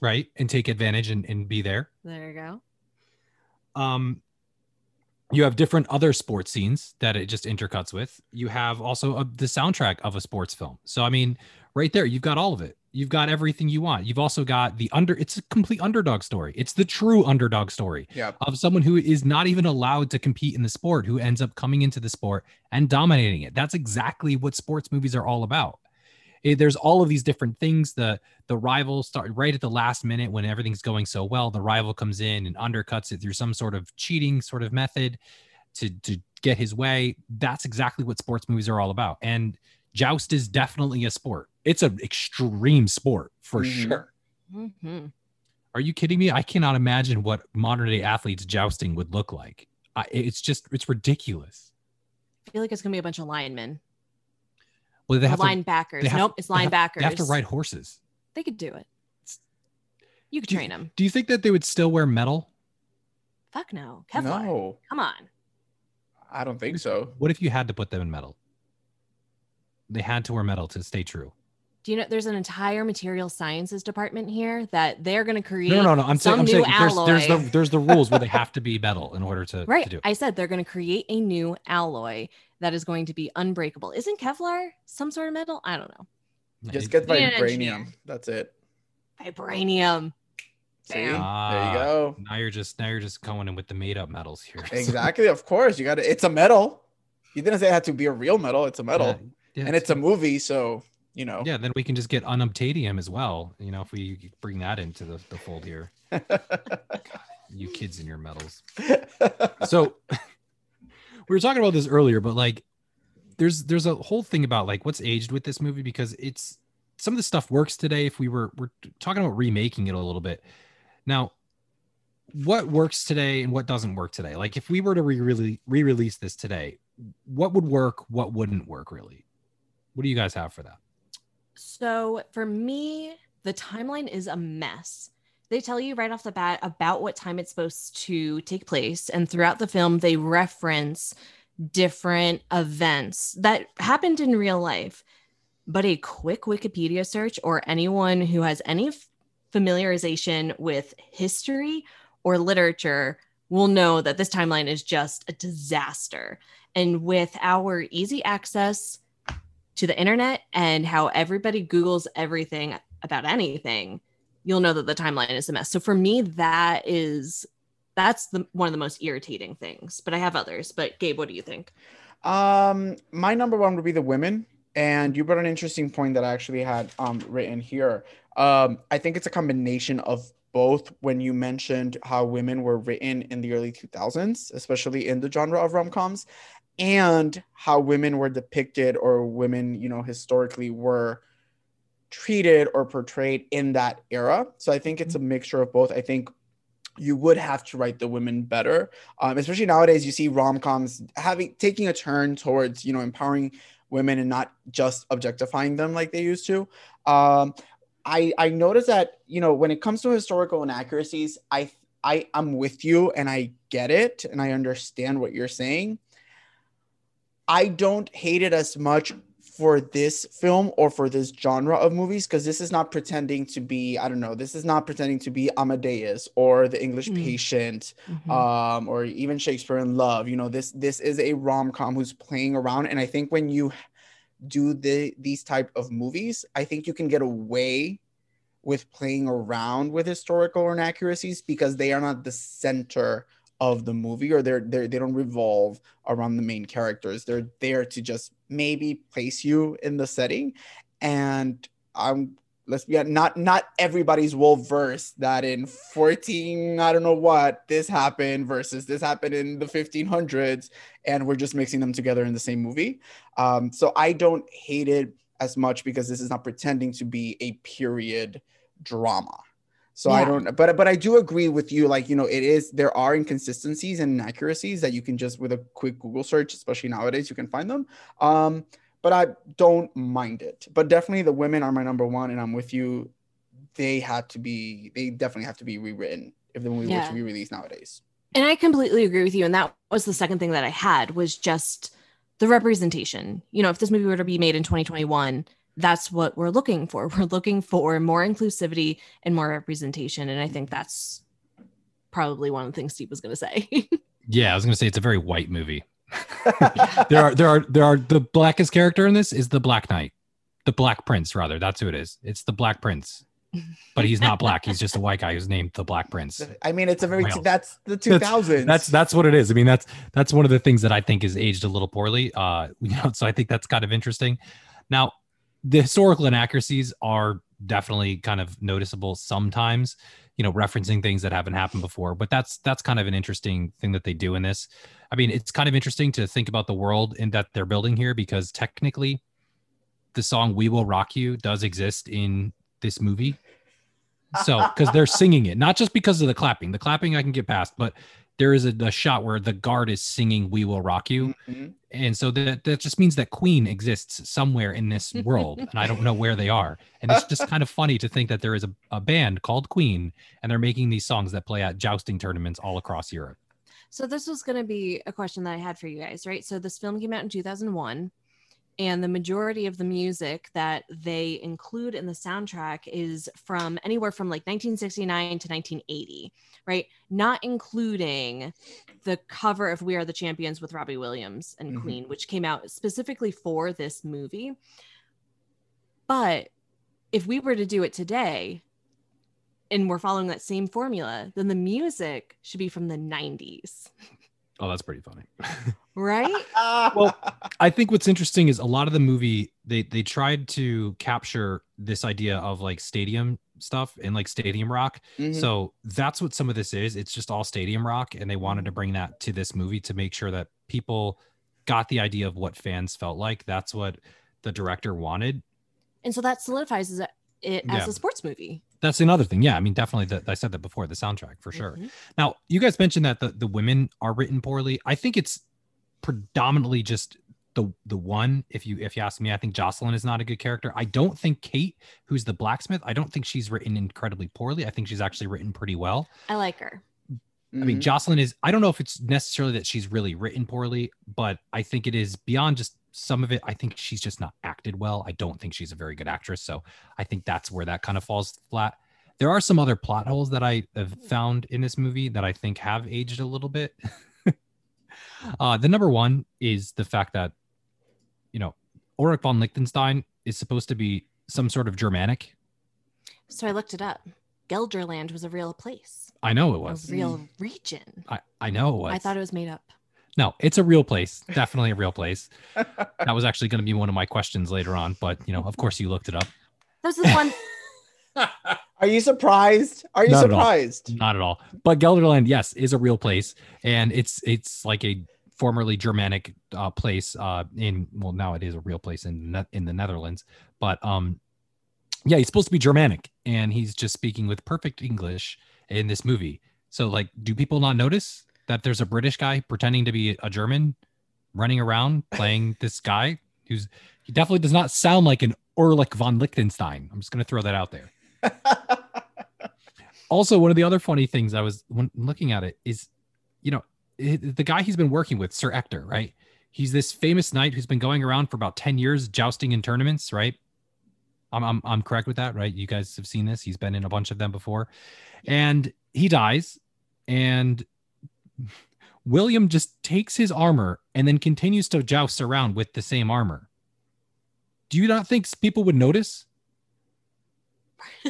right, and take advantage and, and be there. There you go. Um, you have different other sports scenes that it just intercuts with. You have also a, the soundtrack of a sports film. So I mean, right there, you've got all of it. You've got everything you want. You've also got the under. It's a complete underdog story. It's the true underdog story Yep. of someone who is not even allowed to compete in the sport, who ends up coming into the sport and dominating it. That's exactly what sports movies are all about. Eh, There's all of these different things. The the rival start right at the last minute when everything's going so well. The rival comes in and undercuts it through some sort of cheating sort of method to to get his way. That's exactly what sports movies are all about. And joust is definitely a sport. It's an extreme sport for Mhm. sure. hmm Are you kidding me? I cannot imagine what modern day athletes jousting would look like. I, it's just it's ridiculous. I feel like it's gonna be a bunch of linemen. Well, they Or have to, linebackers. they have- nope, it's they have- linebackers. they have to ride horses. They could do it. You could Do train them. Do you think that they would still wear metal? Fuck no. Kevlar. No, Come on. I don't think so. What if you had to put them in metal? They had to wear metal to stay true. Do you know there's an entire material sciences department here that they're going to create? No, no, no. I'm saying, I'm saying there's, there's the there's the rules where they have to be metal in order to, Right. to do it. I said they're going to create a new alloy that is going to be unbreakable. Isn't Kevlar some sort of metal? I don't know. Just It- get Be an engineer. vibranium. That's it. Vibranium. See, Bam. there Ah. you go. now you're just now you're just going in with the made up metals here. Exactly. Of course, you got to. It's a metal. You didn't say it had to be a real metal. It's a metal, Yeah, yeah, and it's a movie, so you know. yeah. Then we can just get unobtainium as well. You know, if we bring that into the, the fold here. you kids and your medals. So we were talking about this earlier, but like there's there's a whole thing about like what's aged with this movie because it's some of the stuff works today if we were we're talking about remaking it a little bit. Now, what works today and what doesn't work today? Like if we were to re-release this today, what would work, what wouldn't work really? What do you guys have for that? So for me, the timeline is a mess. They tell you right off the bat about what time it's supposed to take place. And throughout the film, they reference different events that happened in real life. But a quick Wikipedia search or anyone who has any familiarization with history or literature will know that this timeline is just a disaster. And with our easy access to the internet and how everybody Googles everything about anything, you'll know that the timeline is a mess. So for me, that is that's the one of the most irritating things. But I have others. But Gabe, what do you think? Um, my number one would be the women, and you brought an interesting point that I actually had um written here. Um, I think it's a combination of both. When you mentioned how women were written in the early 2000s, especially in the genre of rom coms, and how women were depicted or women, you know, historically were treated or portrayed in that era. So I think it's a mixture of both. I think you would have to write the women better, um, especially nowadays. You see rom coms having taking a turn towards you know empowering women and not just objectifying them like they used to. Um, I I noticed that you know when it comes to historical inaccuracies, I I I'm with you and I get it and I understand what you're saying. I don't hate it as much for this film or for this genre of movies because this is not pretending to be I don't know this is not pretending to be Amadeus or The English Mm. Patient Mhm. um or even Shakespeare in Love you know this this is a rom-com who's playing around and I think when you do the these type of movies I think you can get away with playing around with historical inaccuracies because they are not the center of the movie or they're, they're they don't revolve around the main characters. They're there to just maybe place you in the setting. And i'm let's be not not everybody's well versed that in 14 i don't know what this happened versus this happened in the 1500s and we're just mixing them together in the same movie. Um, so i don't hate it as much because this is not pretending to be a period drama so yeah. I don't, but but I do agree with you. Like you know, it is there are inconsistencies and inaccuracies that you can just with a quick Google search, especially nowadays, you can find them. Um, but I don't mind it. But definitely, the women are my number one, and I'm with you. They had to be. They definitely have to be rewritten if the movie yeah. were to be released nowadays. And I completely agree with you. And that was the second thing that I had was just the representation. You know, if this movie were to be made in 2021 that's what we're looking for. We're looking for more inclusivity and more representation. And I think that's probably one of the things Steve was going to say. yeah, I was going to say it's a very white movie. there are there are there are the blackest character in this is the Black Knight, the Black Prince rather. That's who it is. It's the Black Prince. But he's not black. He's just a white guy who's named the Black Prince. I mean, it's a very Wales. that's the 2000s. That's, that's that's what it is. I mean, that's that's one of the things that I think is aged a little poorly. Uh, you know, so I think that's kind of interesting. Now, the historical inaccuracies are definitely kind of noticeable sometimes you know referencing things that haven't happened before but that's that's kind of an interesting thing that they do in this. I mean it's kind of interesting to think about the world in that they're building here because technically the song we will rock you does exist in this movie. So because they're singing it not just because of the clapping. The clapping i can get past but there is a, a, shot where the guard is singing "We Will Rock You," mm-hmm. and so that that just means that Queen exists somewhere in this world, and I don't know where they are. And it's just kind of funny to think that there is a, a band called Queen, and they're making these songs that play at jousting tournaments all across Europe. So this was going to be a question that I had for you guys, right? So this film came out in 2001 and the majority of the music that they include in the soundtrack is from anywhere from like 1969 to 1980 right? Not including the cover of we are the champions with robbie williams and mm-hmm. queen which came out specifically for this movie. But if we were to do it today and we're following that same formula then the music should be from the 90s Oh, that's pretty funny. right? well, I think what's interesting is a lot of the movie they they tried to capture this idea of like stadium stuff and like stadium rock. Mm-hmm. So that's what some of this is. It's just all stadium rock and they wanted to bring that to this movie to make sure that people got the idea of what fans felt like. That's what the director wanted. And so that solidifies it as yeah. a sports movie that's another thing. Yeah, I mean, definitely. The, I said that before. The soundtrack for sure. Mm-hmm. Now, you guys mentioned that the the women are written poorly. I think it's predominantly just the the one. If you if you ask me, I think Jocelyn is not a good character. I don't think Kate, who's the blacksmith, I don't think she's written incredibly poorly. I think she's actually written pretty well. I like her. I mean, mm-hmm. Jocelyn is. I don't know if it's necessarily that she's really written poorly, but I think it is beyond just some of it. I think she's just not acted well. I don't think she's a very good actress. So I think that's where that kind of falls flat. There are some other plot holes that I have found in this movie that I think have aged a little bit. uh, the number one is the fact that, you know, Ulrich von Liechtenstein is supposed to be some sort of Germanic. So I looked it up. Gelderland was a real place. I know it was. A real region. I, I know it was. I thought it was made up. No, it's a real place. Definitely a real place. that was actually going to be one of my questions later on, but you know, of course, you looked it up. That was the one. Are you surprised? Are you Not surprised? At Not at all. But Gelderland, yes, is a real place, and it's it's like a formerly Germanic uh, place. Uh, in well, now it is a real place in in the Netherlands. But um, yeah, he's supposed to be Germanic, and he's just speaking with perfect English in this movie. So, like, do people not notice that there's a British guy pretending to be a German running around playing this guy who's he definitely does not sound like an Ulrich von Liechtenstein. I'm just going to throw that out there. also, one of the other funny things I was when looking at it is, you know, the guy he's been working with, Sir Ector, right? He's this famous knight who's been going around for about 10 years jousting in tournaments, right? I'm, I'm, I'm correct with that, right? You guys have seen this. He's been in a bunch of them before. And he dies. And William just takes his armor and then continues to joust around with the same armor. Do you not think people would notice?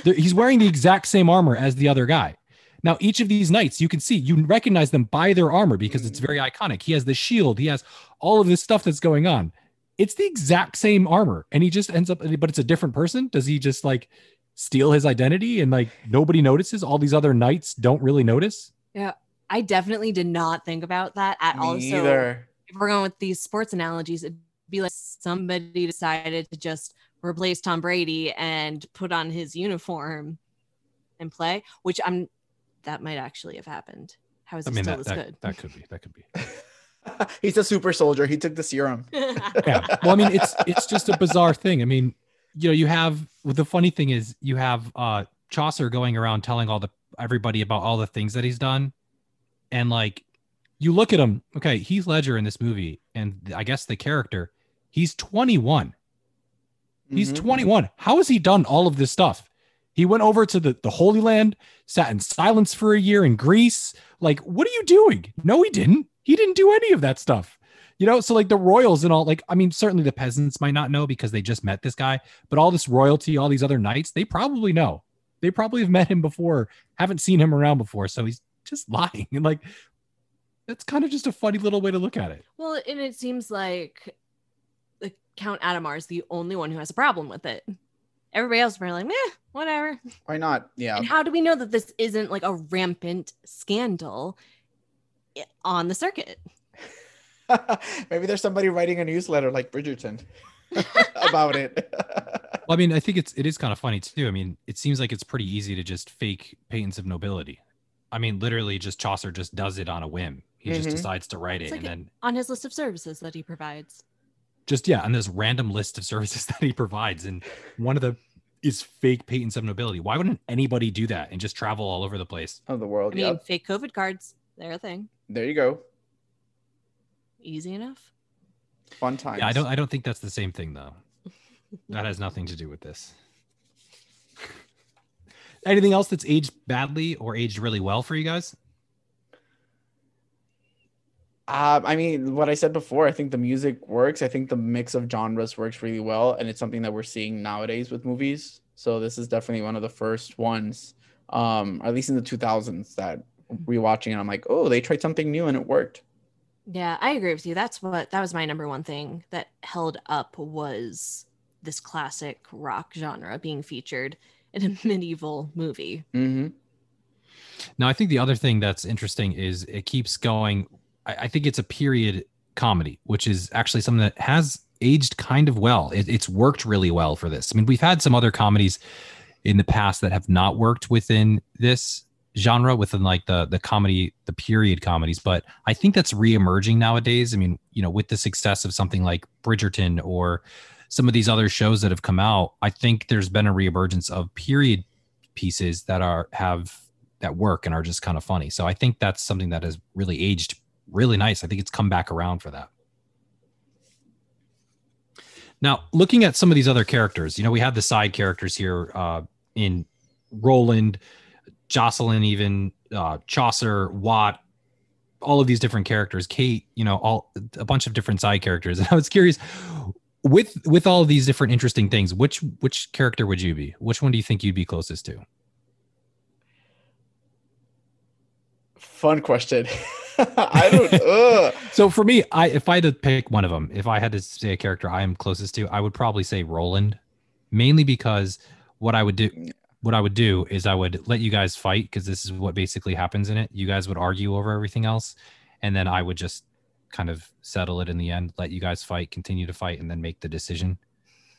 he's wearing the exact same armor as the other guy. Now, each of these knights, you can see, you recognize them by their armor because it's very iconic. He has the shield, he has all of this stuff that's going on. It's the exact same armor, and he just ends up, but it's a different person. Does he just like steal his identity and like nobody notices? All these other knights don't really notice. Yeah, I definitely did not think about that at Me all. either. So if we're going with these sports analogies, it'd be like somebody decided to just replace Tom Brady and put on his uniform and play, which I'm that might actually have happened. How is I it mean, still that, this that, that could be, that could be. He's a super soldier. He took the serum. yeah. Well, I mean, it's it's just a bizarre thing. I mean, you know, you have well, the funny thing is you have uh Chaucer going around telling all the everybody about all the things that he's done, and like you look at him. Okay, Heath Ledger in this movie, and I guess the character, he's 21. He's Mhm. 21. How has he done all of this stuff? He went over to the, the Holy Land, sat in silence for a year in Greece. Like, what are you doing? No, he didn't. He didn't do any of that stuff. You know, so like the royals and all, like, I mean, certainly the peasants might not know because they just met this guy, but all this royalty, all these other knights, they probably know. They probably have met him before, haven't seen him around before. So he's just lying. And like, that's kind of just a funny little way to look at it. well, and it seems like the Count Adamar is the only one who has a problem with it. Everybody else is probably like, meh, whatever. Why not? Yeah. And how do we know that this isn't like a rampant scandal on the circuit? Maybe there's somebody writing a newsletter like Bridgerton about it. Well, I mean, I think it's it is kind of funny too. I mean, it seems like it's pretty easy to just fake patents of nobility. I mean, literally, just Chaucer just does it on a whim. He just Mhm. decides to write It's it, like and then On his list of services that he provides. just yeah, on this random list of services that he provides, and one of the is fake patents of nobility. Why wouldn't anybody do that and just travel all over the place? of the world. I mean, Yep. fake COVID cards, they're a thing. There you go. Easy enough. Fun times. Yeah, I don't I don't think that's the same thing though. That has nothing to do with this. Anything else that's aged badly or aged really well for you guys? Um, I mean, what I said before, I think the music works. I think the mix of genres works really well, and it's something that we're seeing nowadays with movies. So this is definitely one of the first ones, um, at least in the 2000s, that rewatching, and I'm like, oh, they tried something new and it worked. Yeah, I agree with you. That's what that was my number one thing that held up was this classic rock genre being featured in a medieval movie. Mm-hmm. Now, I think the other thing that's interesting is it keeps going. I, I think it's a period comedy, which is actually something that has aged kind of well. It, it's worked really well for this. I mean, we've had some other comedies in the past that have not worked within this genre, within like the the comedy, the period comedies. But I think that's reemerging nowadays. I mean, you know, with the success of something like Bridgerton or some of these other shows that have come out, I think there's been a reemergence of period pieces that are have that work and are just kind of funny. So I think that's something that has really aged really nice. I think it's come back around for that. Now, looking at some of these other characters, you know, we have the side characters here uh, in Roland, Jocelyn, even uh, Chaucer, Watt, all of these different characters, Kate, you know, all a bunch of different side characters. And I was curious, with with all these different interesting things, which which character would you be? Which one do you think you'd be closest to? Fun question. I don't. So for me, I if I had to pick one of them, if I had to say a character I am closest to, I would probably say Roland, mainly because what I would do, what I would do is I would let you guys fight because this is what basically happens in it. You guys would argue over everything else, and then I would just kind of settle it in the end, let you guys fight, continue to fight, and then make the decision.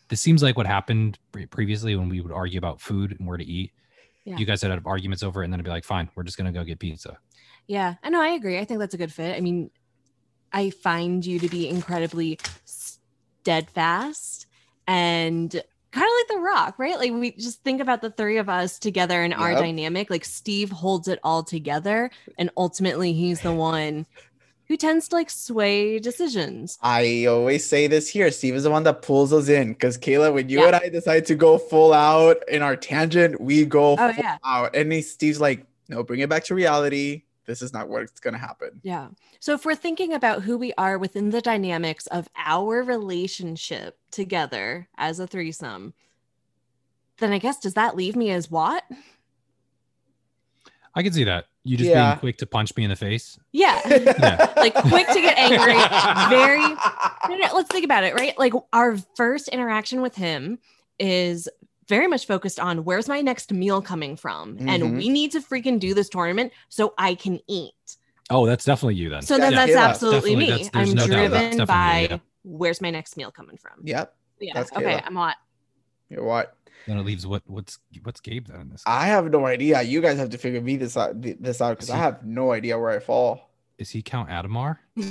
This seems like what happened pre- previously when we would argue about food and where to eat. Yeah. You guys would have arguments over it, and then I'd be like, "Fine, we're just gonna go get pizza." Yeah, I know. I agree. I think that's a good fit. I mean, I find you to be incredibly steadfast and kind of like The Rock, right? Like we just think about the three of us together and our dynamic. Like Steve holds it all together, and ultimately he's the one who tends to like sway decisions. I always say this here. Steve is the one that pulls us in because Kayla, when you Yeah. and I decide to go full out in our tangent, we go Oh full yeah, out. And he, Steve's like, no, bring it back to reality. This is not what's going to happen. yeah. So if we're thinking about who we are within the dynamics of our relationship together as a threesome, then I guess does that leave me as what? I can see that. You just Yeah. being quick to punch me in the face. Yeah. Yeah. like quick to get angry, very no, no, let's think about it, right? Like our first interaction with him is very much focused on where's my next meal coming from? Mhm. And we need to freaking do this tournament so I can eat. Oh, that's definitely you then. So then Yeah, that's absolutely me. that's- I'm no driven by you, yeah. where's my next meal coming from. Yep. Yeah. that's okay. Kayla. I'm what? You're what? Then it leaves what what's what's Gabe then in this? I have no idea. You guys have to figure me this out this out because I have no idea where I fall. Is he Count Adamar?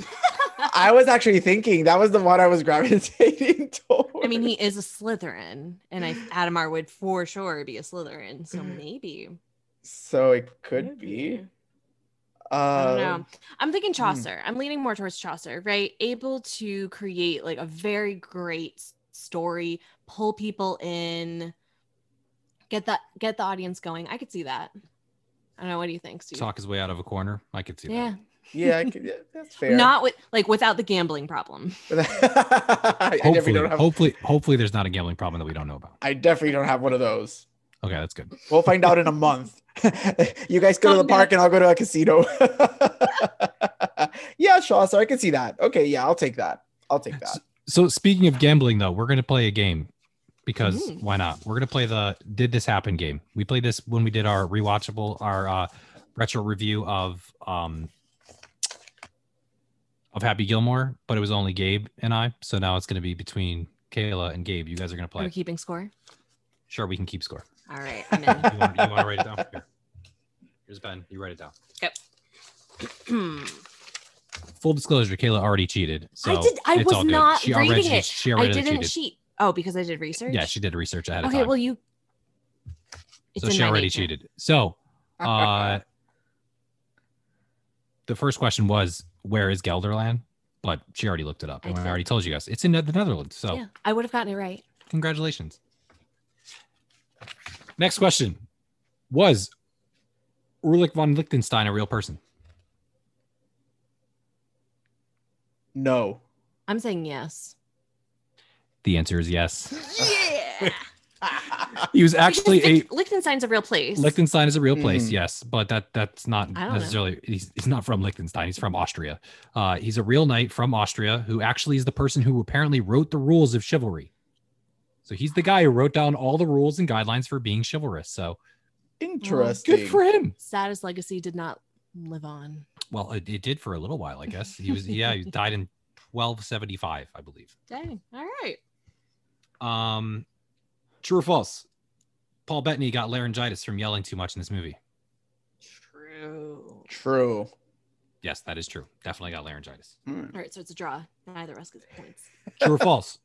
I was actually thinking that was the one I was gravitating toward. I mean, he is a Slytherin, and I Adamar would for sure be a Slytherin. So maybe. so it could be. Uh, I don't know. Um, I'm thinking hmm. Chaucer. I'm leaning more towards Chaucer, right? Able to create like a very great story, pull people in, get that get the audience going. I could see that. I don't know. What do you think, Steve? Talk his way out of a corner. I could see yeah, Yeah, I could, yeah, that's fair. not with like without the gambling problem. I Hopefully, don't have. hopefully, hopefully, there's not a gambling problem that we don't know about. I definitely don't have one of those. Okay, that's good. We'll find out in a month. you guys go to the Come park and I'll go to a casino. yeah, Shaw, so I can see that. Okay, yeah, I'll take that. I'll take that. So speaking of gambling, though, we're gonna play a game because Ooh. why not? We're gonna play the "Did This Happen" game. We played this when we did our rewatchable, our uh, retro review of um of Happy Gilmore, but it was only Gabe and I. So now it's gonna be between Kayla and Gabe. You guys are gonna Are play. we keeping score? Sure, we can keep score. All right, I'm You want, you want to write it down? Here. Here's Ben. You write it down. in. Full disclosure: Kayla already cheated. So I did. I was not She reading already, it. She I already didn't cheated. cheat. Oh, because I did research. Yeah, she did research ahead of Okay, well you. It's so she already nature. cheated. So, uh, the first question was, "Where is Gelderland?" But she already looked it up, I and I already told you guys it's in the Netherlands. So, Yeah, I would have gotten it right. congratulations. Next question: Was Ulrich von Liechtenstein a real person? No. I'm saying yes. The answer is yes. Yeah. He was actually a Lich- Liechtenstein's a real place. Liechtenstein is a real place, Mhm. yes, but that that's not I don't know. necessarily. He's, he's not from Liechtenstein. He's from Austria. Uh, he's a real knight from Austria who actually is the person who apparently wrote the rules of chivalry. So he's the guy who wrote down all the rules and guidelines for being chivalrous. So Interesting. good for him. Saddest legacy did not live on. Well, it, it did for a little while, I guess. He was yeah, he died in 1275, I believe. Dang. All right. Um, true or false? Paul Bettany got laryngitis from yelling too much in this movie. True. True. Yes, that is true. Definitely got laryngitis. Hmm. All right, so it's a draw. Neither of us gets points. True or false?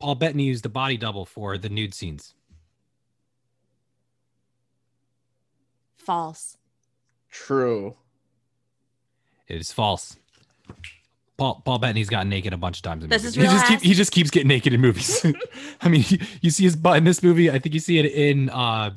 Paul Bettany used a body double for the nude scenes. False. True. It is false. Paul Paul Bettany's gotten naked a bunch of times in This movies. is he real just keep, he just keeps getting naked in movies. I mean, you, you see his butt in this movie. I think you see it in uh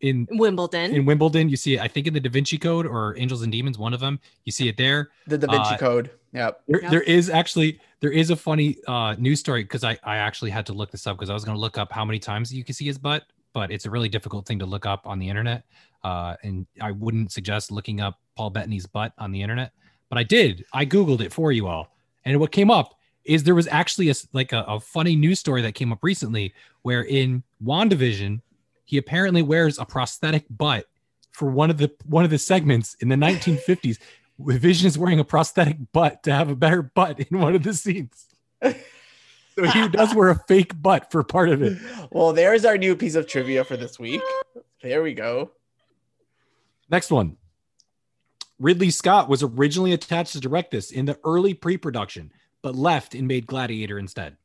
in Wimbledon. in Wimbledon. You see it. I think in the Da Vinci Code or Angels and Demons, one of them. You see it there. The Da Vinci Uh, Code. Yep. There, Yep. there is actually there is a funny uh, news story because I, I actually had to look this up because I was going to look up how many times you can see his butt, but it's a really difficult thing to look up on the internet. Uh, and I wouldn't suggest looking up Paul Bettany's butt on the internet, but I did. I googled it for you all, and what came up is there was actually a like a, a funny news story that came up recently where in Wandavision he apparently wears a prosthetic butt for one of the one of the segments in the 1950s. Vision is wearing a prosthetic butt to have a better butt in one of the scenes. So he does wear a fake butt for part of it. Well, there's our new piece of trivia for this week. There we go. Next one. Ridley Scott was originally attached to direct this in the early pre-production, but left and made Gladiator instead.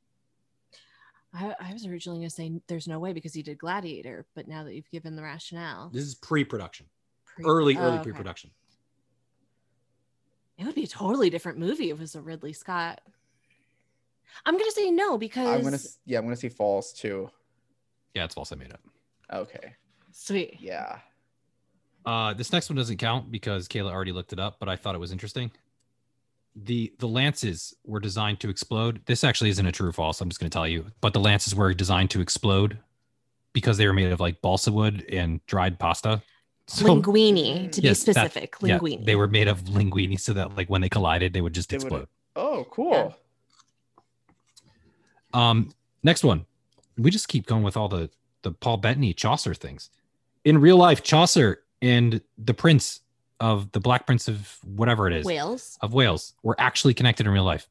I, I was originally going to say there's no way because he did Gladiator, but now that you've given the rationale, This is pre-production, pre- early, Oh, early okay. pre-production. It would be a totally different movie if it was a Ridley Scott. I'm going to say no because I'm gonna yeah, I'm gonna say false too. Yeah, it's false. I made up. Okay. sweet. Yeah. Uh, this next one doesn't count because Kayla already looked it up, but I thought it was interesting. The the lances were designed to explode. This actually isn't a true or false. I'm just going to tell you, but the lances were designed to explode because they were made of like balsa wood and dried pasta. So, linguine, to Yes, be that- specific. yeah, they were made of linguini, so that like when they collided, they would just They would- explode. oh, cool. Um, next one. We just keep going with all the the Paul Bettany Chaucer things. In real life, Chaucer and the prince of the Black Prince of whatever it is Wales. of Wales were actually connected in real life.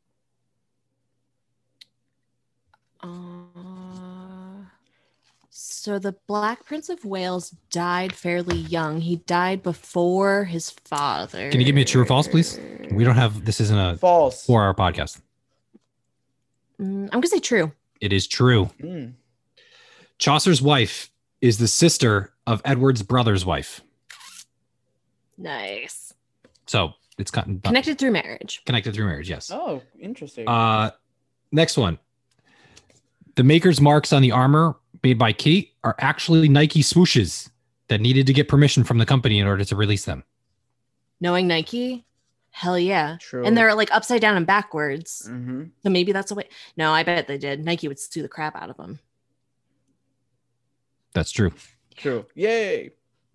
Uh, so the Black Prince of Wales died fairly young. He died before his father. Can you give me a true or false, please? We don't have this isn't a False. four hour podcast. Mm, I'm gonna say true. It is true. Mm. Chaucer's wife is the sister of Edward's brother's wife. Nice. So it's gotten Connected through marriage. connected through marriage, yes. Oh, interesting. Uh, next one. The maker's marks on the armor made by Kate are actually Nike swooshes that needed to get permission from the company in order to release them. Knowing Nike, hell yeah. True. And they're like upside down and backwards. hmm So maybe that's a way. No, I bet they did. Nike would sue the crap out of them. That's true. True. Yay.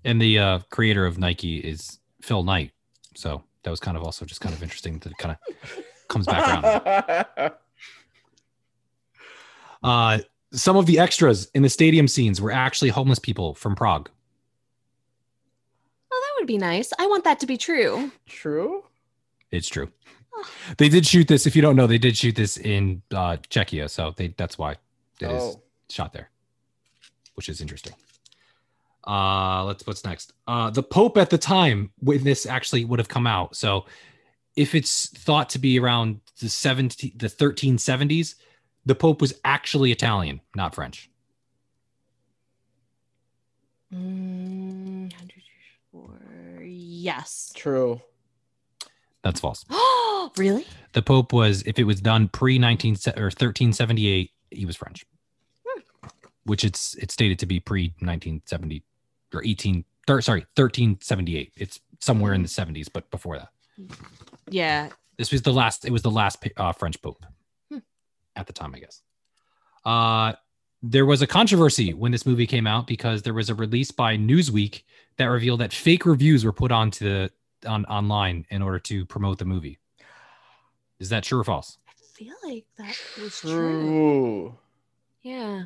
And the uh, creator of Nike is Phil Knight. So that was kind of also just kind of interesting that it kind of comes back around. Uh, some of the extras in the stadium scenes were actually homeless people from Prague. Oh, that would be nice. I want that to be true. True. It's true. They did shoot this. If you don't know, they did shoot this in uh, Czechia, so they that's why it is oh. shot there, which is interesting. Uh, let's what's next. Uh, the Pope at the time when this actually would have come out. So, if it's thought to be around the 17 the 1370s, the Pope was actually Italian, not French. Mm, 104. Yes. True. That's false. Oh, really? The Pope was, if it was done pre 19 or 1378, he was French, which it's it's stated to be pre 1970 or 18. Thir- sorry, 1378. It's somewhere in the 70s, but before that, Yeah. this was the last. It was the last uh, French Pope Hmm. at the time, I guess. Uh, there was a controversy when this movie came out because there was a release by Newsweek that revealed that fake reviews were put onto the on online in order to promote the movie. Is that true or false? I feel like that was true. True. Yeah.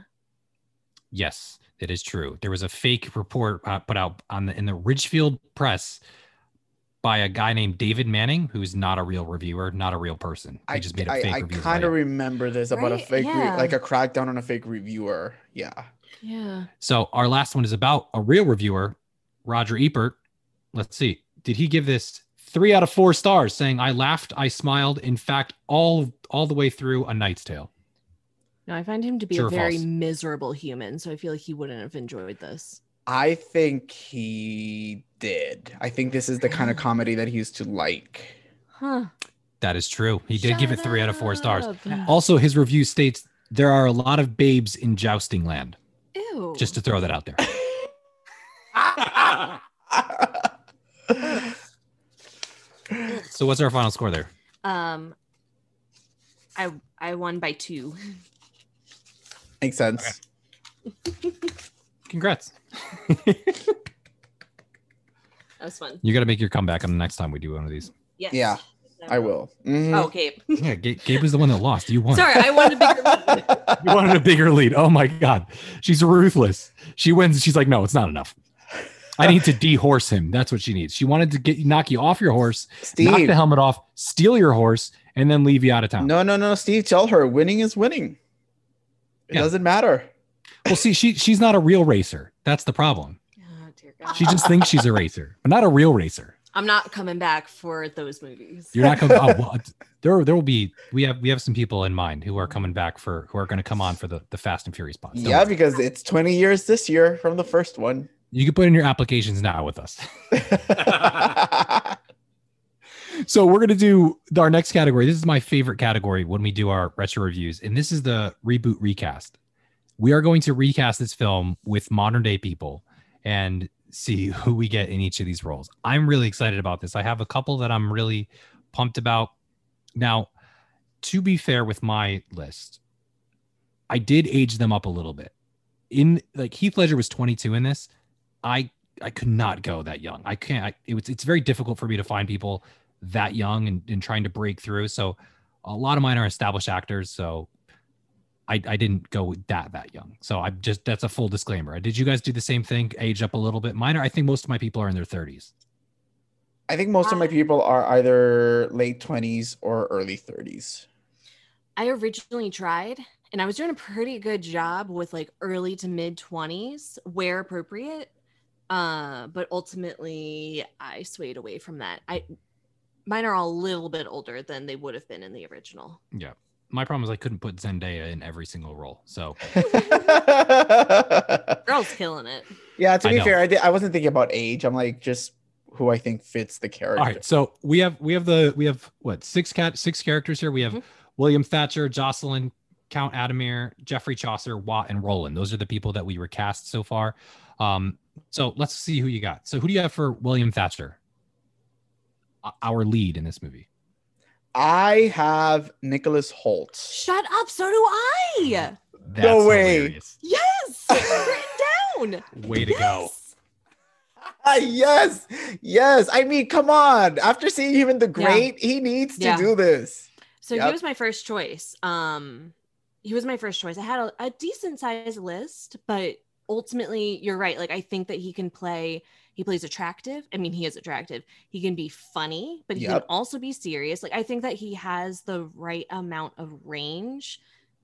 Yes, it is true. There was a fake report uh, put out on the in the Ridgefield Press by a guy named David Manning, who's not a real reviewer, not a real person. He I, just made a I, fake review. I kind of remember this about a Right? fake, re- like a crackdown on a fake reviewer. Yeah. Yeah. So our last one is about a real reviewer, Roger Ebert. Let's see. Did he give this three out of four stars, saying I laughed, I smiled, in fact, all all the way through a Knight's Tale? No, I find him to be True a very false? miserable human, so I feel like he wouldn't have enjoyed this. I think he did. I think this is the kind of comedy that he used to like. Huh. That is true. He did give it Shut three out of four stars. up. Also, his review states there are a lot of babes in jousting land. Ew. Just to throw that out there. So what's our final score there? um I I won by two. Makes sense. Congrats. That was fun. You got to make your comeback on the next time we do one of these. Yes. Yeah, I will. Mhm. Oh, okay. Yeah, Gabe, Gabe was the one that lost. You won. Sorry, I wanted a bigger lead. You wanted a bigger lead. Oh my god, she's ruthless. She wins. She's like, no, it's not enough. I need to dehorse him. That's what she needs. She wanted to get knock you off your horse, knock the helmet off, steal your horse, and then leave you out of town. No, no, no, Steve. Tell her winning is winning. It Yeah. doesn't matter. Well, see, she she's not a real racer. That's the problem. Oh, dear God. She just thinks she's a racer, but not a real racer. I'm not coming back for those movies. You're not going. Oh, well, uh, there there will be. We have we have some people in mind who are coming back for who are going to come on for the the Fast and Furious pods. Don't yeah, worry. because it's 20 years this year from the first one. you can put in your applications now with us. So we're gonna do our next category. This is my favorite category when we do our retro reviews, and this is the reboot recast. We are going to recast this film with modern day people and see who we get in each of these roles. I'm really excited about this. I have a couple that I'm really pumped about. Now, to be fair with my list, I did age them up a little bit. in like Heath Ledger was 22 in this. I I could not go that young. I can't. I, it was it's very difficult for me to find people that young and, and trying to break through. So a lot of mine are established actors. So I, I didn't go that that young. So I just that's a full disclaimer. Did you guys do the same thing? Age up a little bit. Mine are. I think most of my people are in their 30s. I think most of my people are either late 20s or early 30s. I originally tried and I was doing a pretty good job with like early to mid 20s where appropriate. Uh, but ultimately I swayed away from that. I mine are all a little bit older than they would have been in the original. Yeah. My problem is I couldn't put Zendaya in every single role. So girl's killing it. Yeah, to be I fair, I did I wasn't thinking about age. I'm like just who I think fits the character. All right, so we have we have the we have what six cat six characters here. We have mm-hmm. William Thatcher, Jocelyn, Count Adhemar, Geoffrey Chaucer, Watt, and Roland. Those are the people that we recast so far. Um, so let's see who you got. So who do you have for William Thatcher? Our lead in this movie. I have Nicholas Hoult. Shut up. So do I. That's no way. Hilarious. Yes. written down. Way to yes. go. yes, yes. I mean, come on. After seeing him in the great, yeah. he needs to yeah. do this. So yep. he was my first choice. Um, he was my first choice. I had a, a decent sized list, but ultimately, you're right. Like, I think that he can play. He plays attractive. I mean, he is attractive. He can be funny, but he yep. can also be serious. Like, I think that he has the right amount of range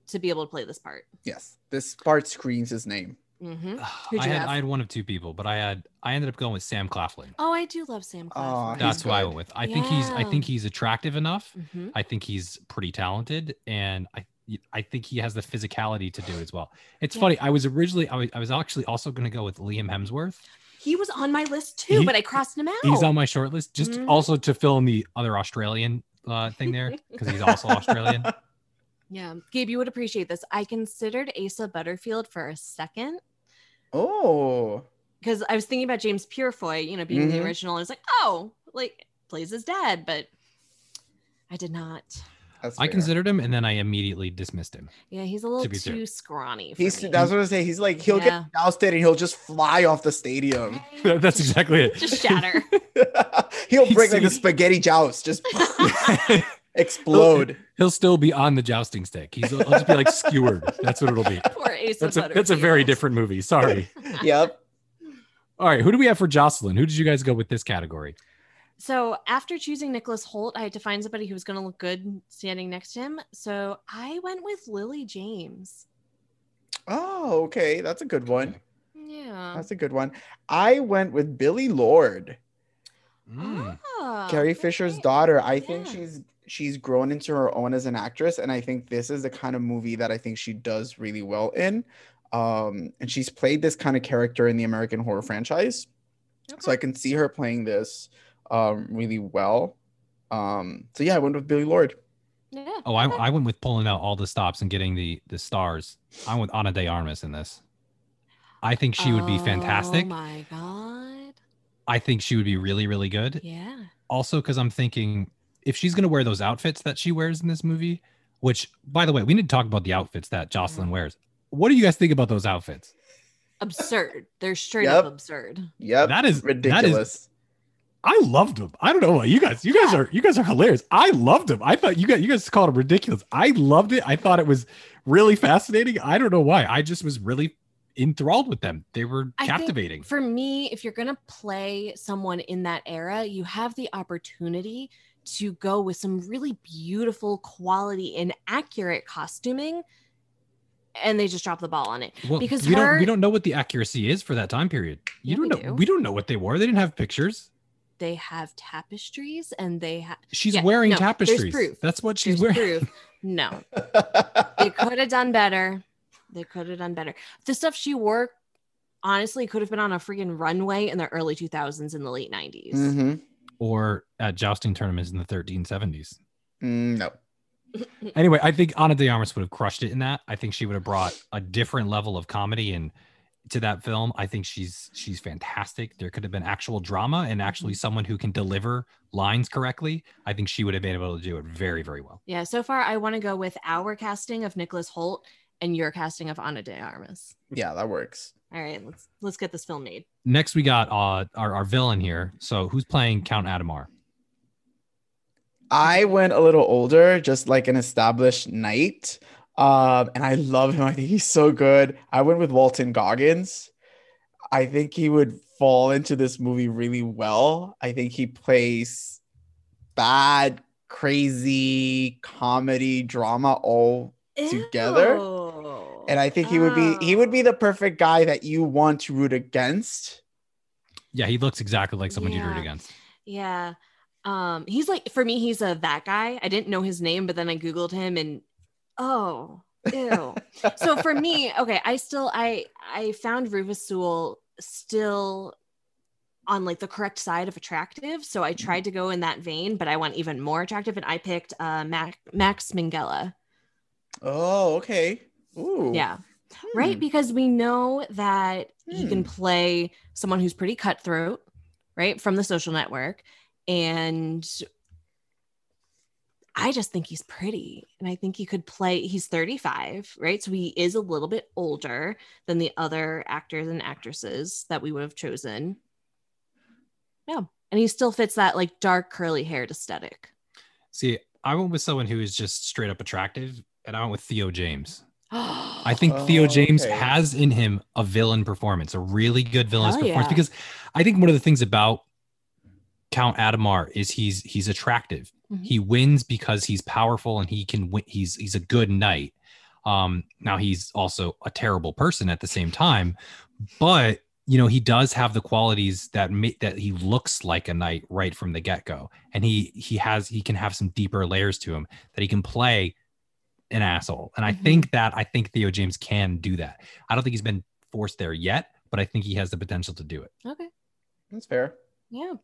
to be able to play this part. Yes, this part screams his name. Mm-hmm. I had I had one of two people, but I had I ended up going with Sam Claflin. Oh, I do love Sam Claflin. Oh, That's who I went with. I yeah. think he's I think he's attractive enough. Mm-hmm. I think he's pretty talented, and I I think he has the physicality to do it as well. It's yeah. funny. I was originally I was, I was actually also going to go with Liam Hemsworth. He was on my list too, he, but I crossed him out. He's on my short list, just mm-hmm. also to fill in the other Australian uh, thing there because he's also Australian. Yeah, Gabe, you would appreciate this. I considered Asa Butterfield for a second. Oh, because I was thinking about James Purefoy, you know, being mm-hmm. the original. I was like, oh, like plays his dad, but I did not. I considered him, and then I immediately dismissed him. Yeah, he's a little to too scrawny. He's. Me. That's what I say. He's like he'll yeah. get ousted and he'll just fly off the stadium. that's exactly it. just shatter. he'll break like a spaghetti joust. Just explode. He'll, he'll, still be on the jousting stick. He's he'll just be like skewered. That's what it'll be. Poor Ace that's a, that's a very different movie. Sorry. yep. All right. Who do we have for Jocelyn? Who did you guys go with this category? So after choosing Nicholas Hoult, I had to find somebody who was going to look good standing next to him. So I went with Lily James. Oh, okay. That's a good one. Yeah. That's a good one. I went with Billie Lourd. Mm. Carrie Fisher's daughter. I yeah. think she's she's grown into her own as an actress and i think this is the kind of movie that i think she does really well in um, and she's played this kind of character in the american horror franchise okay. so i can see her playing this um, really well um, so yeah i went with Billie Lourd. yeah. Oh, I, I went with pulling out all the stops and getting the the stars. I went Ana de Armas in this. I think she would be fantastic. Oh my god. I think she would be really really good. Yeah. Also, because I'm thinking if she's going to wear those outfits that she wears in this movie, which by the way, we need to talk about the outfits that Jocelyn wears. What do you guys think about those outfits? Absurd. They're straight yep. up absurd. Yep. That is ridiculous. That is, I loved them. I don't know what you guys. You guys are you guys are hilarious. I loved them. I thought you guys you guys called them ridiculous. I loved it. I thought it was really fascinating. I don't know why. I just was really enthralled with them. They were captivating. for me, if you're gonna play someone in that era, you have the opportunity to go with some really beautiful quality and accurate costuming and they just drop the ball on it well, because we her, don't we don't know what the accuracy is for that time period you yeah, don't know do. we don't know what they wore they didn't have pictures they have tapestries and they have she's yeah, wearing no, tapestries proof. that's what she's there's wearing proof. no they could have done better they could have done better the stuff she wore honestly could have been on a freaking runway in the early 2000s and the late 90s mm-hmm or at jousting tournaments in the 1370s. Mm, no. anyway, I think Ana de Armas would have crushed it in that. I think she would have brought a different level of comedy and to that film. I think she's she's fantastic. There could have been actual drama and actually mm-hmm. someone who can deliver lines correctly. I think she would have been able to do it very very well. Yeah, so far I want to go with our casting of Nicholas Hoult and your casting of Ana de Armas. Yeah, that works. All right, let's let's get this film made. Next, we got uh, our our villain here. So who's playing Count Adhemar? I went a little older, just like an established knight. Um, and I love him. I think he's so good. I went with Walton Goggins. I think he would fall into this movie really well. I think he plays bad, crazy comedy, drama all together. And I think he would be he would be Oh. the perfect guy that you want to root against. Yeah, he looks exactly like someone you'd root against. Yeah. Um, he's like for me, he's a that guy. I didn't know his name, but then I Googled him and oh, ew. so for me, okay, I still I I found Rufus Sewell still on like the correct side of attractive. So I tried to go in that vein, but I went even more attractive and I picked uh Mac, Max Minghella. Oh, okay. Ooh. Yeah. Hmm. Right? Because we know that he can Hmm. play someone who's pretty cutthroat, right? From the social network. And I just think he's pretty. And I think he could play, he's 35, right? So he is a little bit older than the other actors and actresses that we would have chosen. Yeah. And he still fits that like dark curly haired aesthetic. See, I went with someone who is just straight up attractive, and I went with Theo James. Oh, I think Oh, Theo James okay. has in him a villain performance, a really good villainous Hell performance. yeah. Because I think one of the things about Count Adhemar is he's he's attractive. Mhm. He wins because he's powerful and he can win. He's he's a good knight. Um, now he's also a terrible person at the same time, but you know he does have the qualities that make that he looks like a knight right from the get go, and he he has he can have some deeper layers to him that he can play an asshole. And I Mhm. think that I think Theo James can do that. I don't think he's been forced there yet, but I think he has the potential to do it. Okay. That's fair. Yeah.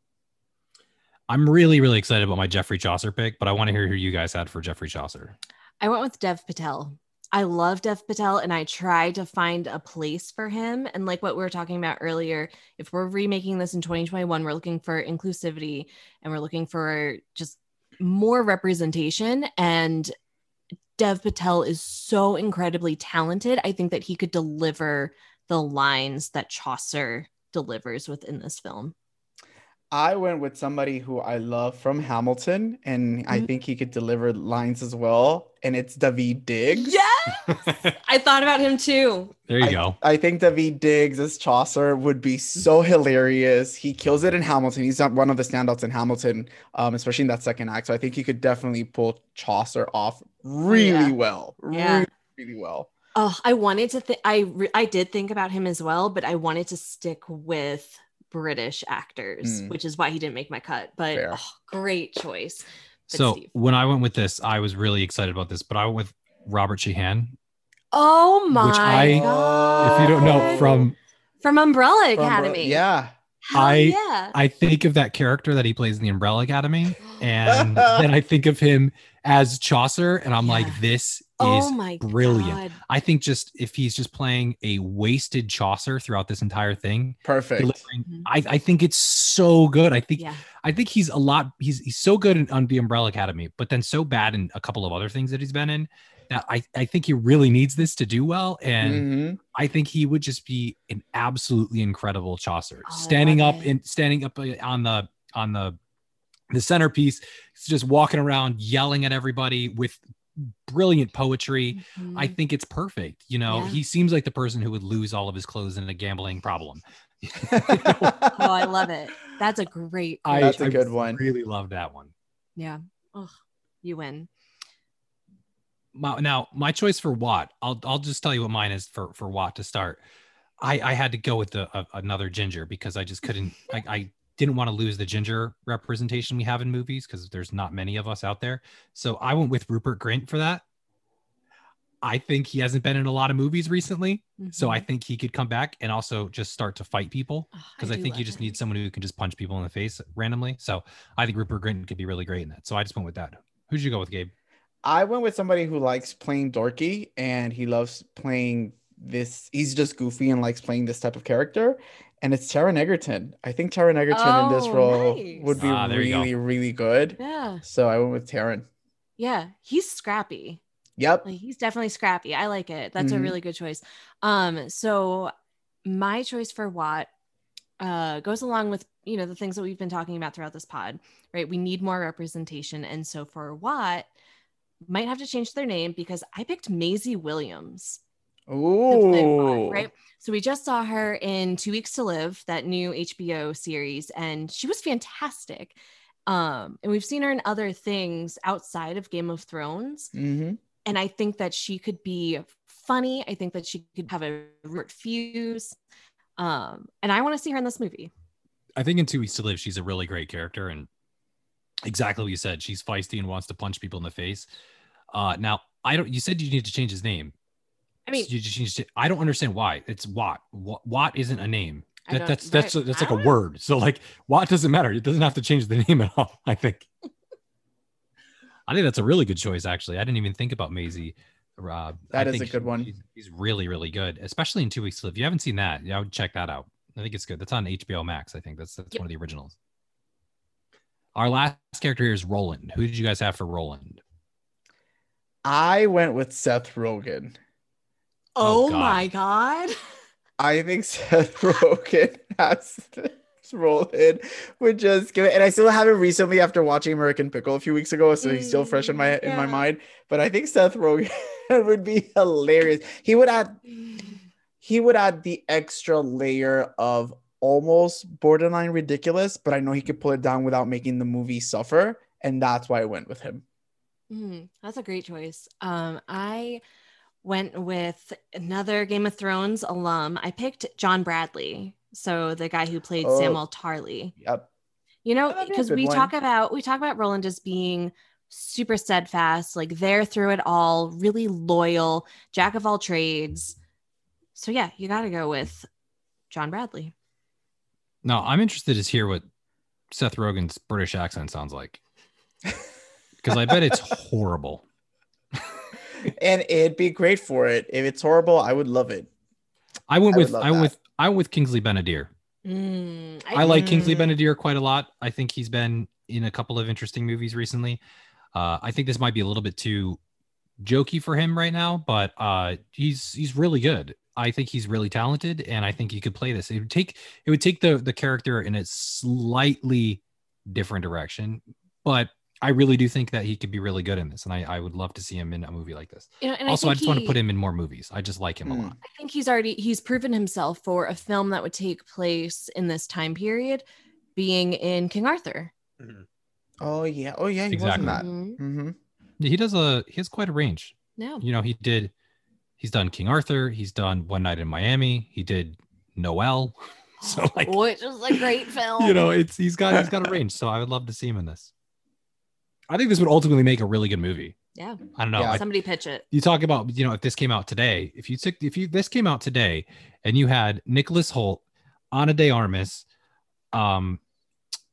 I'm really, really excited about my Geoffrey Chaucer pick, but I want to hear who you guys had for Geoffrey Chaucer. I went with Dev Patel. I love Dev Patel and I tried to find a place for him. And like what we were talking about earlier, if we're remaking this in 2021, we're looking for inclusivity and we're looking for just more representation. And Dev Patel is so incredibly talented. I think that he could deliver the lines that Chaucer delivers within this film. I went with somebody who I love from Hamilton, and I Mhm. think he could deliver lines as well. And it's Daveed Diggs. Yes, I thought about him too. There you I, go. I think Daveed Diggs as Chaucer would be so hilarious. He kills it in Hamilton. He's not one of the standouts in Hamilton, um, especially in that second act. So I think he could definitely pull Chaucer off really yeah. well. Yeah. Really, really well. Oh, I wanted to think. I re- I did think about him as well, but I wanted to stick with British actors, Mm. which is why he didn't make my cut. But oh, great choice. But So Steve. when I went with this, I was really excited about this, but I went with Robert Sheehan. Oh my Which I- god! If you don't know from from Umbrella From, Academy, yeah. Hell I- yeah. I think of that character that he plays in the Umbrella Academy, and then I think of him as Chaucer, and I'm like, this is oh my brilliant. God. I think just if he's just playing a wasted Chaucer throughout this entire thing, Perfect. delivering, Mhm. I, I think it's so good. I think Yeah. I think he's a lot. He's he's so good in, on the Umbrella Academy, but then so bad in a couple of other things that he's been in that I I think he really needs this to do well, and Mhm. I think he would just be an absolutely incredible Chaucer, Oh, standing up it. and standing up uh, on the on the the centerpiece, just walking around yelling at everybody with brilliant poetry. I Mhm. think it's perfect. You know, Yeah. he seems like the person who would lose all of his clothes in a gambling problem. oh, I love it. That's a great. I, That's a I good one. Really love that one. yeah. Oh, you win. My, now, my choice for Watt, I'll I'll just tell you what mine is for for Watt to start. I I had to go with the a, another ginger because I just couldn't. I, I didn't want to lose the ginger representation we have in movies because there's not many of us out there. So I went with Rupert Grint for that. I think he hasn't been in a lot of movies recently, so I Mhm. think he could come back and also just start to fight people Oh, because I, think you just him. need someone who can just punch people in the face randomly. So I think Rupert Grint could be really great in that. So I just went with that. Who'd you go with, Gabe? I went with somebody who likes playing dorky and he loves playing this. He's just goofy and likes playing this type of character. And it's Taron Egerton. I think Taron Egerton in this Oh, role nice. would be Ah, there you go. really, really good. Yeah. So I went with Taron. Yeah. He's scrappy. Yep. Like he's definitely scrappy. I like it. That's Mhm. a really good choice. Um, so my choice for Watt uh goes along with you know the things that we've been talking about throughout this pod, right? We need more representation, and so for Watt, might have to change their name because I picked Maisie Williams. To play Watt, Ooh. right? So we just saw her in Two Weeks to Live, that new HBO series, and she was fantastic. Um, and we've seen her in other things outside of Game of Thrones. hmm And I think that she could be funny. I think that she could have a root fuse. Um, and I want to see her in this movie. I think in Two Weeks to Live, she's a really great character, and exactly what you said. She's feisty and wants to punch people in the face. Uh, now, I don't. You said you need to change his name. I mean, you just change it. I don't understand why. It's Watt. Watt isn't a name. That, don't- that's that's right. that's like a word. So like Watt doesn't matter. It doesn't have to change the name at all. I think. I think that's a really good choice. Actually, I didn't even think about Maisie. Rob, That I is think a good she- one. She's, she's really really good, especially in Two Weeks to Live. If you haven't seen that, yeah, I would check that out. I think it's good. That's on HBO Max. I think that's that's Yep. one of the originals. Our last character here is Roland. Who did you guys have for Roland? I went with Seth Rogen. Oh, oh, God. my God. I think Seth Rogen has this role in would just give it. And I still haven't recently after watching American Pickle a few weeks ago, so he's still fresh in my in my mind. But I think Seth Rogen would be hilarious. He would add he would add the extra layer of almost borderline ridiculous, but I know he could pull it down without making the movie suffer, and that's why I went with him. Mm, that's a great choice. Um, I went with another Game of Thrones alum. I picked John Bradley, so the guy who played Oh. Samwell Tarly. Yep. You know, that'd be a because we one. talk about we talk about Roland as being super steadfast, like there through it all, really loyal, jack of all trades. So yeah, you got to go with John Bradley. No, I'm interested to hear what Seth Rogen's British accent sounds like. Because I bet it's horrible. And it'd be great for it. If it's horrible, I would love it. I went I with love I went that. with I went with Kingsley Ben-Adir. Mm, I like Kingsley Mm. Ben-Adir quite a lot. I think he's been in a couple of interesting movies recently. Uh, I think this might be a little bit too jokey for him right now, but uh, he's he's really good. I think he's really talented, and I think he could play this. It would take it would take the the character in a slightly different direction, but I really do think that he could be really good in this, and I, I would love to see him in a movie like this. you know, and also, I, think just want to put him in more movies. I just like him a Mm. lot. I think he's already he's proven himself for a film that would take place in this time period, being in King Arthur. Oh yeah. Oh yeah. He Exactly. wasn't that. Mhm. hmm He does a he has quite a range. No, you know, he did he's done King Arthur, he's done One Night in Miami, he did Noelle. So like which is a great film. you know, it's he's got he's got a range. So I would love to see him in this. I think this would ultimately make a really good movie. yeah. I don't know. Yeah. I- Somebody pitch it. you talk about, you know, if this came out today, if you took if you this came out today and you had Nicholas Hoult, Ana de Armas, um,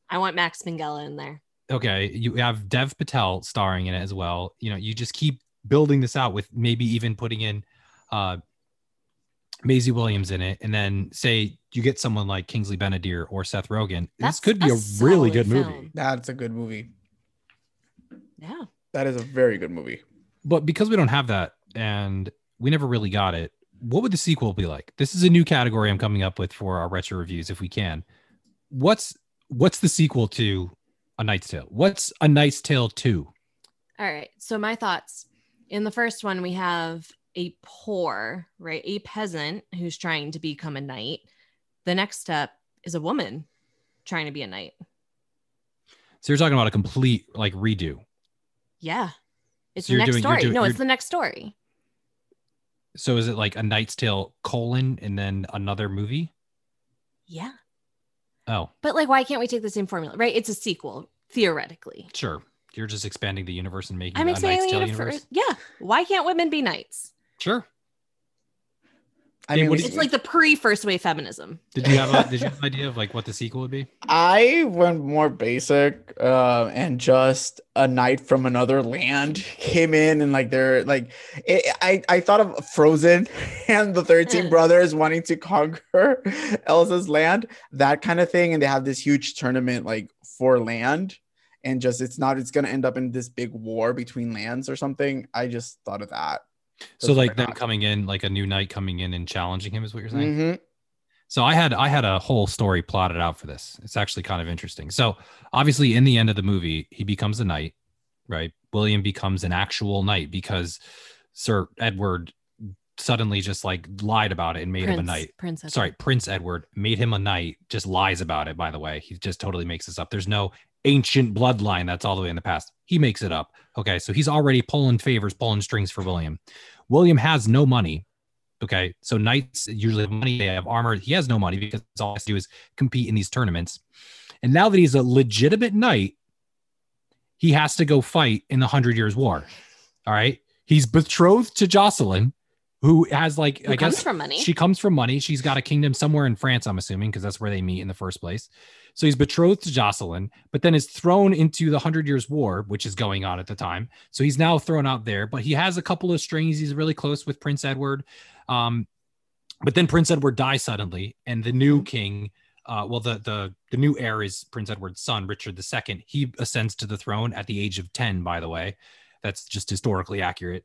I want Max Minghella in there. okay, you have Dev Patel starring in it as well. You know, you just keep building this out with maybe even putting in uh Maisie Williams in it, and then say you get someone like Kingsley Ben-Adir or Seth Rogen. That's this could be a a, really solid good movie. That's a good movie. Yeah. That is a very good movie. But because we don't have that and we never really got it, what would the sequel be like? This is a new category I'm coming up with for our retro reviews if we can. What's what's the sequel to A Knight's Tale? What's A Knight's Tale 2? All right. So my thoughts. In the first one, we have a poor, right, a peasant who's trying to become a knight. The next step is a woman trying to be a knight. So you're talking about a complete like redo. Yeah. It's So the next doing- story. doing- no, it's the next story. So is it like a Knight's Tale colon and then another movie? Yeah. Oh, But like, why can't we take the same formula? Right? It's a sequel, theoretically. sure. You're just expanding the universe and making I'm a Knight's expanding Tale it universe. yeah. Why can't women be knights? Sure. I Yeah, mean, what we- did It's like the pre first wave feminism. Did you have a did you have an idea of like what the sequel would be? I went more basic, uh, and just a knight from another land came in, and like they're like, it, I I thought of Frozen and the Thirteen Brothers wanting to conquer Elsa's land, that kind of thing, and they have this huge tournament like for land, and just it's not it's gonna end up in this big war between lands or something. I just thought of that. So like them coming in, like a new knight coming in and challenging him is what you're saying. Mm-hmm. So I had I had a whole story plotted out for this. It's actually kind of interesting. So obviously, in the end of the movie, he becomes a knight, right? William becomes an actual knight because Sir Edward suddenly just like lied about it and made Prince, him a knight. Prince. Edward. Sorry, Prince Edward made him a knight. Just lies about it. By the way, he just totally makes this up. There's no ancient bloodline that's all the way in the past. He makes it up. Okay, so he's already pulling favors, pulling strings for William. William has no money. Okay, so knights usually have money, they have armor. He has no money because all he has to do is compete in these tournaments. And now that he's a legitimate knight, he has to go fight in the Hundred Years' War. All right, he's betrothed to Jocelyn, who has like Who I guess from money. she comes from money. She's got a kingdom somewhere in France, I'm assuming, because that's where they meet in the first place. So he's betrothed to Jocelyn, but then is thrown into the Hundred Years' War, which is going on at the time. So he's now thrown out there, but he has a couple of strings. He's really close with Prince Edward. Um, but then Prince Edward dies suddenly, and the new king, uh, well, the the the new heir is Prince Edward's son, Richard II. He ascends to the throne at the age of 10, by the way. That's just historically accurate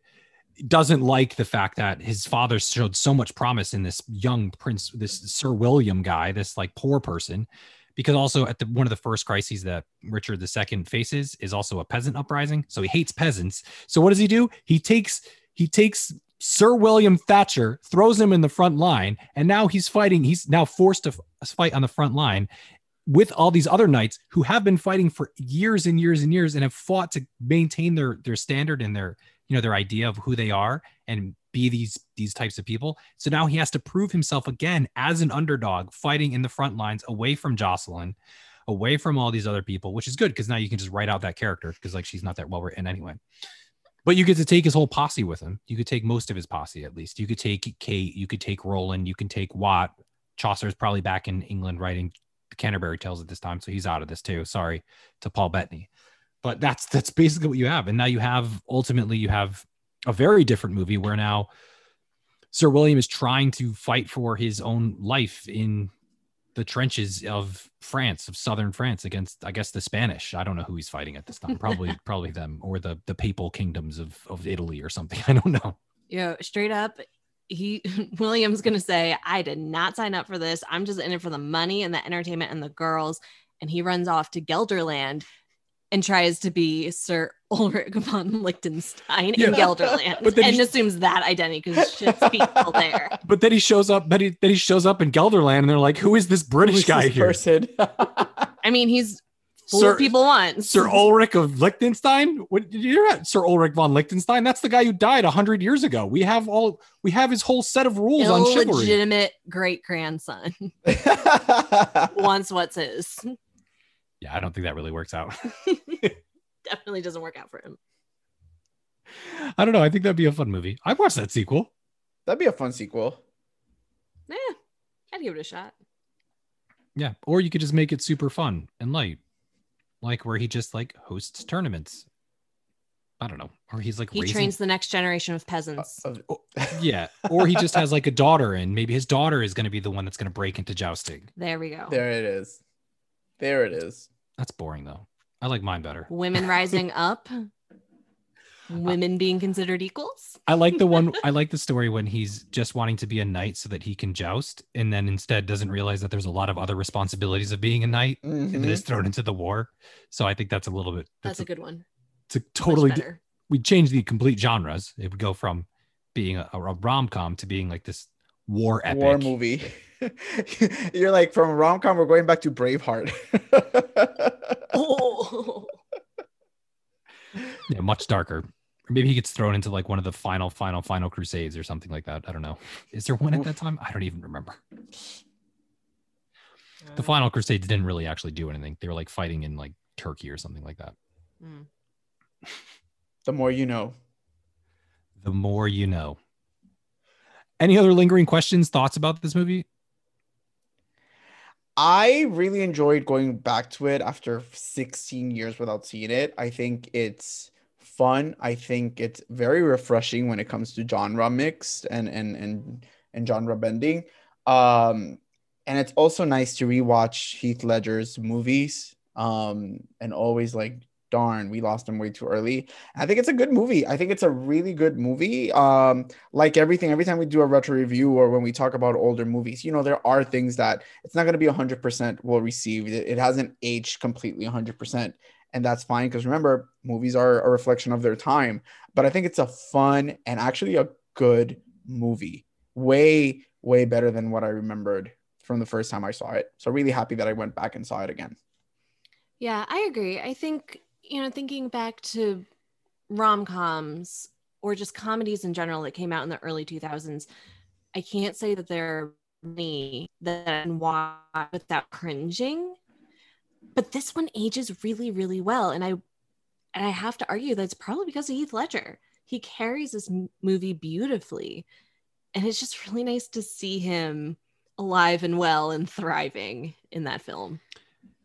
doesn't like the fact that his father showed so much promise in this young prince, this Sir William guy, this like poor person, because also at the one of the first crises that Richard II faces is also a peasant uprising. So he hates peasants. So what does he do? He takes he takes Sir William Thatcher, throws him in the front line, and now he's fighting. He's now forced to fight on the front line with all these other knights who have been fighting for years and years and years and have fought to maintain their their standard and their you know their idea of who they are and be these these types of people. So now he has to prove himself again as an underdog fighting in the front lines away from jocelyn away from all these other people which is good because now you can just write out that character because like she's not that well written anyway. But you get to take his whole posse with him. You could take most of his posse at least. You could take kate you could take roland you can take watt. Chaucer's probably back in england writing the canterbury tales at this time so he's out of this too. Sorry to paul bettany but that's that's basically what you have. And now you have ultimately you have a very different movie where now sir william is trying to fight for his own life in the trenches of france of southern france against i guess the spanish. I don't know who he's fighting at this time. Probably probably them or the the papal kingdoms of of italy or something. I don't know. Yeah straight up, he William's gonna say, I did not sign up for this. I'm just in it for the money and the entertainment and the girls. And he runs off to Gelderland and tries to be Sir Ulrich von Liechtenstein in Gelderland But then and he- assumes that identity because shit's people there. but then he shows up but he, then he shows up in gelderland and they're like who is this british Who's guy this here person? I mean, he's fooled Sir- people once. Sir Ulrich of Liechtenstein. What did you hear? that? Sir Ulrich von Liechtenstein. That's the guy who died hundred years ago. We have all we have his whole set of rules on chivalry. illegitimate great grandson wants what's his. Yeah, I don't think that really works out. Definitely doesn't work out for him. I don't know. I think that'd be a fun movie. I'd watch that sequel. That'd be a fun sequel. Yeah, I'd give it a shot. Yeah, or you could just make it super fun and light, like where he just like hosts tournaments. I don't know, or he's like He raising. trains the next generation of peasants. Uh, yeah, or he just has like a daughter, and maybe his daughter is going to be the one that's going to break into jousting. there we go. there it is. There it is. That's boring though. I like mine better. Women rising up. Women being considered equals. I like the one. I like the story when he's just wanting to be a knight so that he can joust, and then instead doesn't realize that there's a lot of other responsibilities of being a knight, and then Mhm. is thrown into the war. So I think that's a little bit. That's That's, a good one. It's a totally. better. We change the complete genres. It would go from being a, a rom com to being like this war epic. War movie. You're like from rom com. We're going back to Braveheart. Oh, Yeah, much darker. Or maybe he gets thrown into like one of the final, final, final crusades or something like that. I don't know. Is there one at that time? I don't even remember. The final crusades didn't really actually do anything. They were like fighting in like Turkey or something like that. Mm. the more you know. The more you know. Any other lingering questions, thoughts about this movie? I really enjoyed going back to it after 16 years without seeing it. I think it's fun. I think it's very refreshing when it comes to genre mix and and and and genre bending. Um and it's also nice to rewatch Heath Ledger's movies um and always like darn, we lost him way too early. I think it's a good movie. I think it's a really good movie. Um, like everything, every time we do a retro review or when we talk about older movies, you know, there are things that it's not going to be 100% well received. It, it hasn't aged completely 100%. And that's fine because remember, movies are a reflection of their time. But I think it's a fun and actually a good movie. Way, way better than what I remembered from the first time I saw it. So really happy that I went back and saw it again. Yeah, I agree. I think, you know, thinking back to rom coms or just comedies in general that came out in the early 2000s, I can't say that there are many that watch without cringing. But this one ages really, really well. And I and I have to argue that it's probably because of Heath Ledger. He carries this movie beautifully. And it's just really nice to see him alive and well and thriving in that film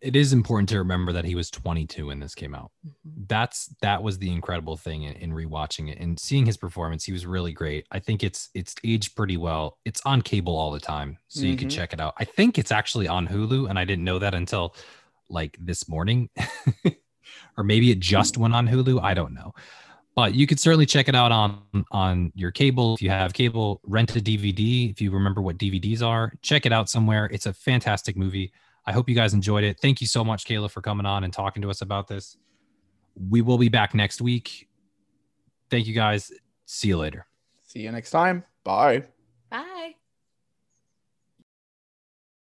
it is important to remember that he was 22 when this came out. Mm-hmm. That's that was the incredible thing in, in, rewatching it and seeing his performance. He was really great. I think it's it's aged pretty well. It's on cable all the time, so mm-hmm. you can mm-hmm. check it out. I think it's actually on Hulu, and I didn't know that until like this morning, or maybe it just went on Hulu. I don't know, but you could certainly check it out on on your cable if you have cable. Rent a DVD if you remember what DVDs are. Check it out somewhere. It's a fantastic movie. I hope you guys enjoyed it. Thank you so much, Kayla, for coming on and talking to us about this. We will be back next week. Thank you guys. See you later. See you next time. Bye. Bye.